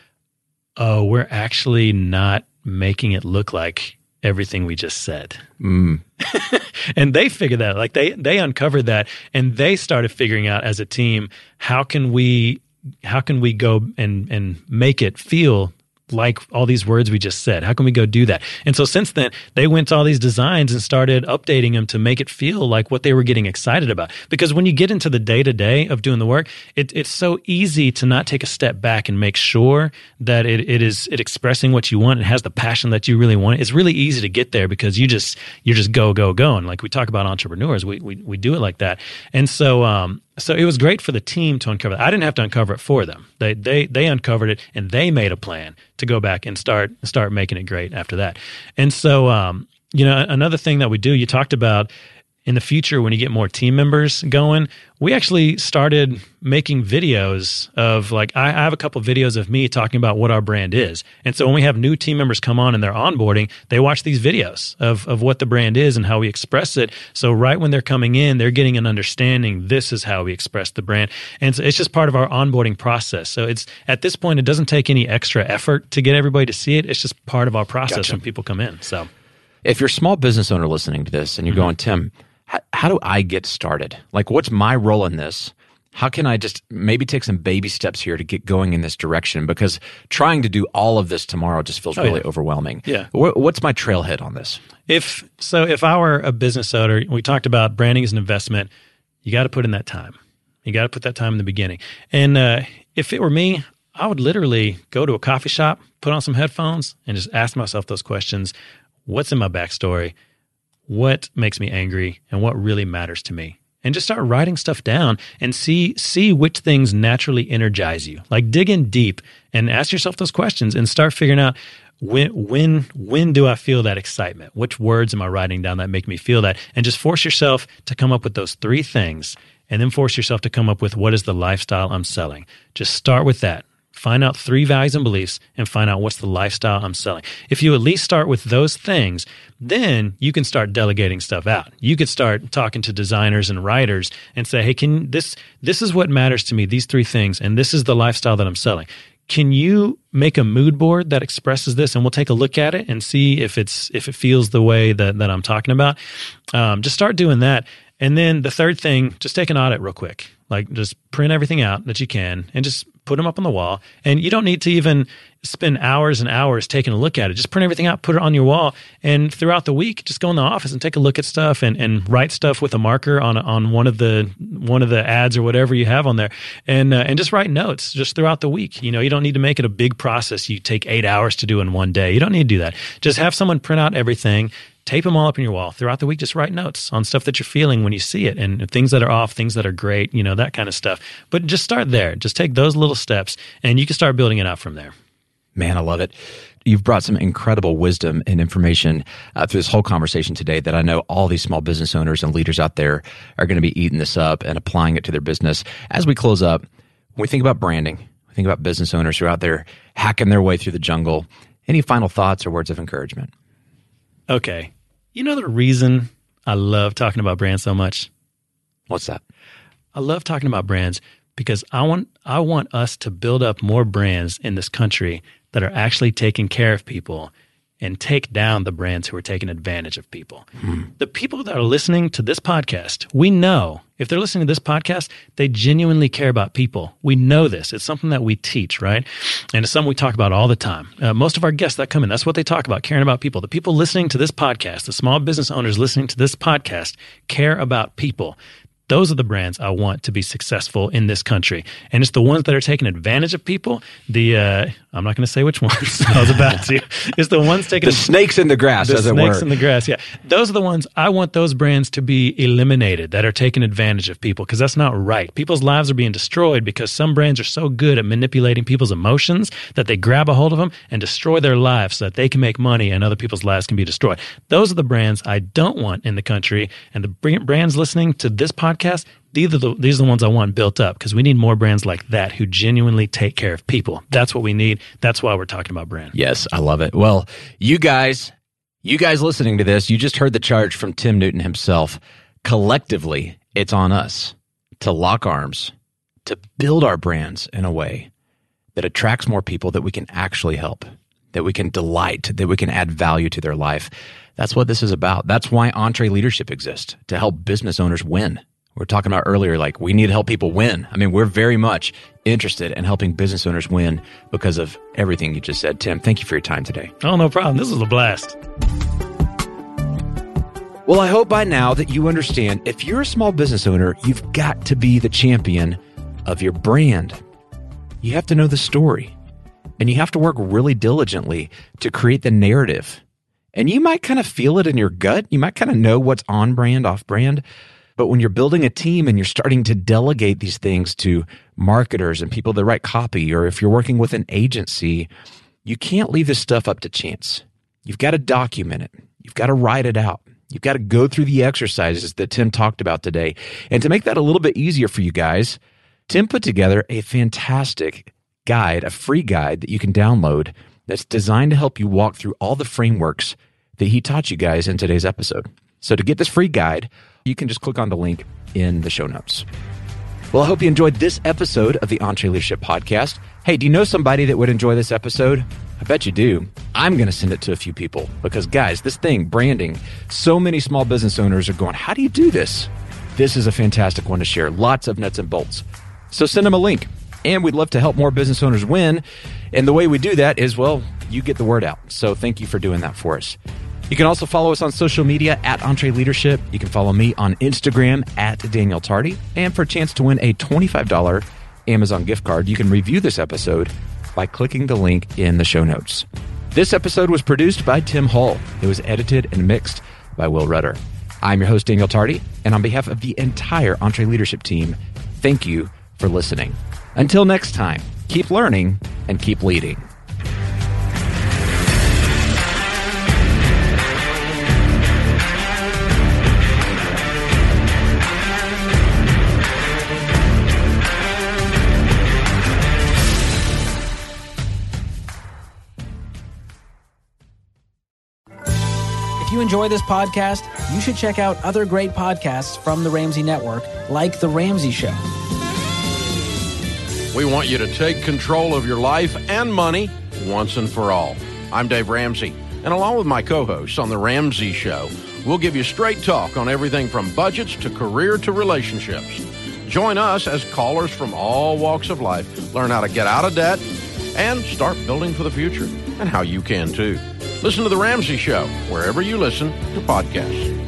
Oh, we're actually not making it look like everything we just said. Mm. and they figured that like they they uncovered that and they started figuring out as a team how can we how can we go and and make it feel like all these words we just said? How can we go do that? And so since then, they went to all these designs and started updating them to make it feel like what they were getting excited about. Because when you get into the day to day of doing the work, it, it's so easy to not take a step back and make sure that it, it is it expressing what you want and has the passion that you really want. It's really easy to get there because you just you just go go go. And like we talk about entrepreneurs, we we, we do it like that. And so um, so it was great for the team to uncover that. I didn't have to uncover it for them. They they they uncovered it and they made a plan to go back and start start making it great after that. And so um, you know another thing that we do, you talked about in the future when you get more team members going we actually started making videos of like I, have a couple of videos of me talking about what our brand is. And so when we have new team members come on and they're onboarding they watch these videos of, of what the brand is and how we express it. So right when they're coming in they're getting an understanding this is how we express the brand. And so it's just part of our onboarding process. So it's at this point it doesn't take any extra effort to get everybody to see it. It's just part of our process gotcha. when people come in so. If you're a small business owner listening to this and you're mm-hmm. going tim how, how do I get started? Like, what's my role in this? How can I just maybe take some baby steps here to get going in this direction? Because trying to do all of this tomorrow just feels oh, really yeah. overwhelming. Yeah. What's my trailhead on this? If so, if I were a business owner, we talked about branding as an investment. You got to put in that time. You got to put that time in the beginning. And uh, if it were me, I would literally go to a coffee shop, put on some headphones, and just ask myself those questions. What's in my backstory? What makes me angry and what really matters to me. And just start writing stuff down and see see which things naturally energize you. Like dig in deep and ask yourself those questions and start figuring out when when when do i feel that excitement? Which words am i writing down that make me feel that? And just force yourself to come up with those three things and then force yourself to come up with what is the lifestyle i'm selling. Just start with that Find out three values and beliefs and find out what's the lifestyle I'm selling. If you at least start with those things, then you can start delegating stuff out. You could start talking to designers and writers and say, "Hey, can this this is what matters to me, these three things, and this is the lifestyle that I'm selling." Can you make a mood board that expresses this, and we'll take a look at it and see if it's if it feels the way that that I'm talking about. Um, just start doing that, and then the third thing, just take an audit real quick. Like just print everything out that you can, and just put them up on the wall. And you don't need to even spend hours and hours taking a look at it. Just print everything out, put it on your wall, and throughout the week, just go in the office and take a look at stuff and, and write stuff with a marker on on one of the one of the ads or whatever you have on there, and uh, and just write notes just throughout the week. You know, you don't need to make it a big process. You take eight hours to do in one day. You don't need to do that. Just have someone print out everything tape them all up in your wall throughout the week. Just write notes on stuff that you're feeling when you see it and things that are off, things that are great, you know, that kind of stuff. But just start there. Just take those little steps and you can start building it out from there. Man, I love it. You've brought some incredible wisdom and information uh, through this whole conversation today that I know all these small business owners and leaders out there are going to be eating this up and applying it to their business. As we close up, when we think about branding, we think about business owners who are out there hacking their way through the jungle. Any final thoughts or words of encouragement? Okay. You know the reason I love talking about brands so much? What's that? I love talking about brands because I want I want us to build up more brands in this country that are actually taking care of people and take down the brands who are taking advantage of people. Hmm. The people that are listening to this podcast, we know if they're listening to this podcast, they genuinely care about people. We know this. It's something that we teach, right? And it's something we talk about all the time. Uh, most of our guests that come in, that's what they talk about, caring about people. The people listening to this podcast, the small business owners listening to this podcast, care about people. Those are the brands I want to be successful in this country. And it's the ones that are taking advantage of people. The uh, I'm not going to say which ones. I was about to. It's the ones taking the snakes in the grass, the as it were. Snakes in the grass. Yeah, those are the ones I want. Those brands to be eliminated that are taking advantage of people because that's not right. People's lives are being destroyed because some brands are so good at manipulating people's emotions that they grab a hold of them and destroy their lives so that they can make money and other people's lives can be destroyed. Those are the brands I don't want in the country. And the brands listening to this podcast these are the these are the ones I want built up because we need more brands like that who genuinely take care of people. That's what we need. That's why we're talking about brand. Yes, I love it. Well, you guys, you guys listening to this, you just heard the charge from Tim Newton himself. Collectively, it's on us to lock arms, to build our brands in a way that attracts more people that we can actually help, that we can delight, that we can add value to their life. That's what this is about. That's why EntreLeadership exists to help business owners win we're talking about earlier, like we need to help people win. I mean, we're very much interested in helping business owners win because of everything you just said. Tim, thank you for your time today. Oh, no problem. This was a blast. Well, I hope by now that you understand if you're a small business owner, you've got to be the champion of your brand. You have to know the story and you have to work really diligently to create the narrative. And you might kind of feel it in your gut. You might kind of know what's on brand, off brand. But when you're building a team and you're starting to delegate these things to marketers and people that write copy, or if you're working with an agency, you can't leave this stuff up to chance. You've got to document it. You've got to write it out. You've got to go through the exercises that Tim talked about today. And to make that a little bit easier for you guys, Tim put together a fantastic guide, a free guide that you can download that's designed to help you walk through all the frameworks that he taught you guys in today's episode. So to get this free guide, you can just click on the link in the show notes. Well, I hope you enjoyed this episode of the EntreLeadership Podcast. Hey, do you know somebody that would enjoy this episode? I bet you do. I'm going to send it to a few people because, guys, this thing, branding, so many small business owners are going, How do you do this? This is a fantastic one to share. Lots of nuts and bolts. So send them a link. And we'd love to help more business owners win. And the way we do that is, well, you get the word out. So thank you for doing that for us. You can also follow us on social media at EntreLeadership. You can follow me on Instagram at Daniel Tardy. And for a chance to win a $25 Amazon gift card, you can review this episode by clicking the link in the show notes. This episode was produced by Tim Hall. It was edited and mixed by Will Rudder. I'm your host, Daniel Tardy, and on behalf of the entire EntreLeadership team, thank you for listening. Until next time, keep learning and keep leading. If you enjoy this podcast, you should check out other great podcasts from the Ramsey Network, like The Ramsey Show. We want you to take control of your life and money once and for all. I'm Dave Ramsey, and along with my co hosts on The Ramsey Show, we'll give you straight talk on everything from budgets to career to relationships. Join us as callers from all walks of life learn how to get out of debt and start building for the future, and how you can too. Listen to The Ramsey Show wherever you listen to podcasts.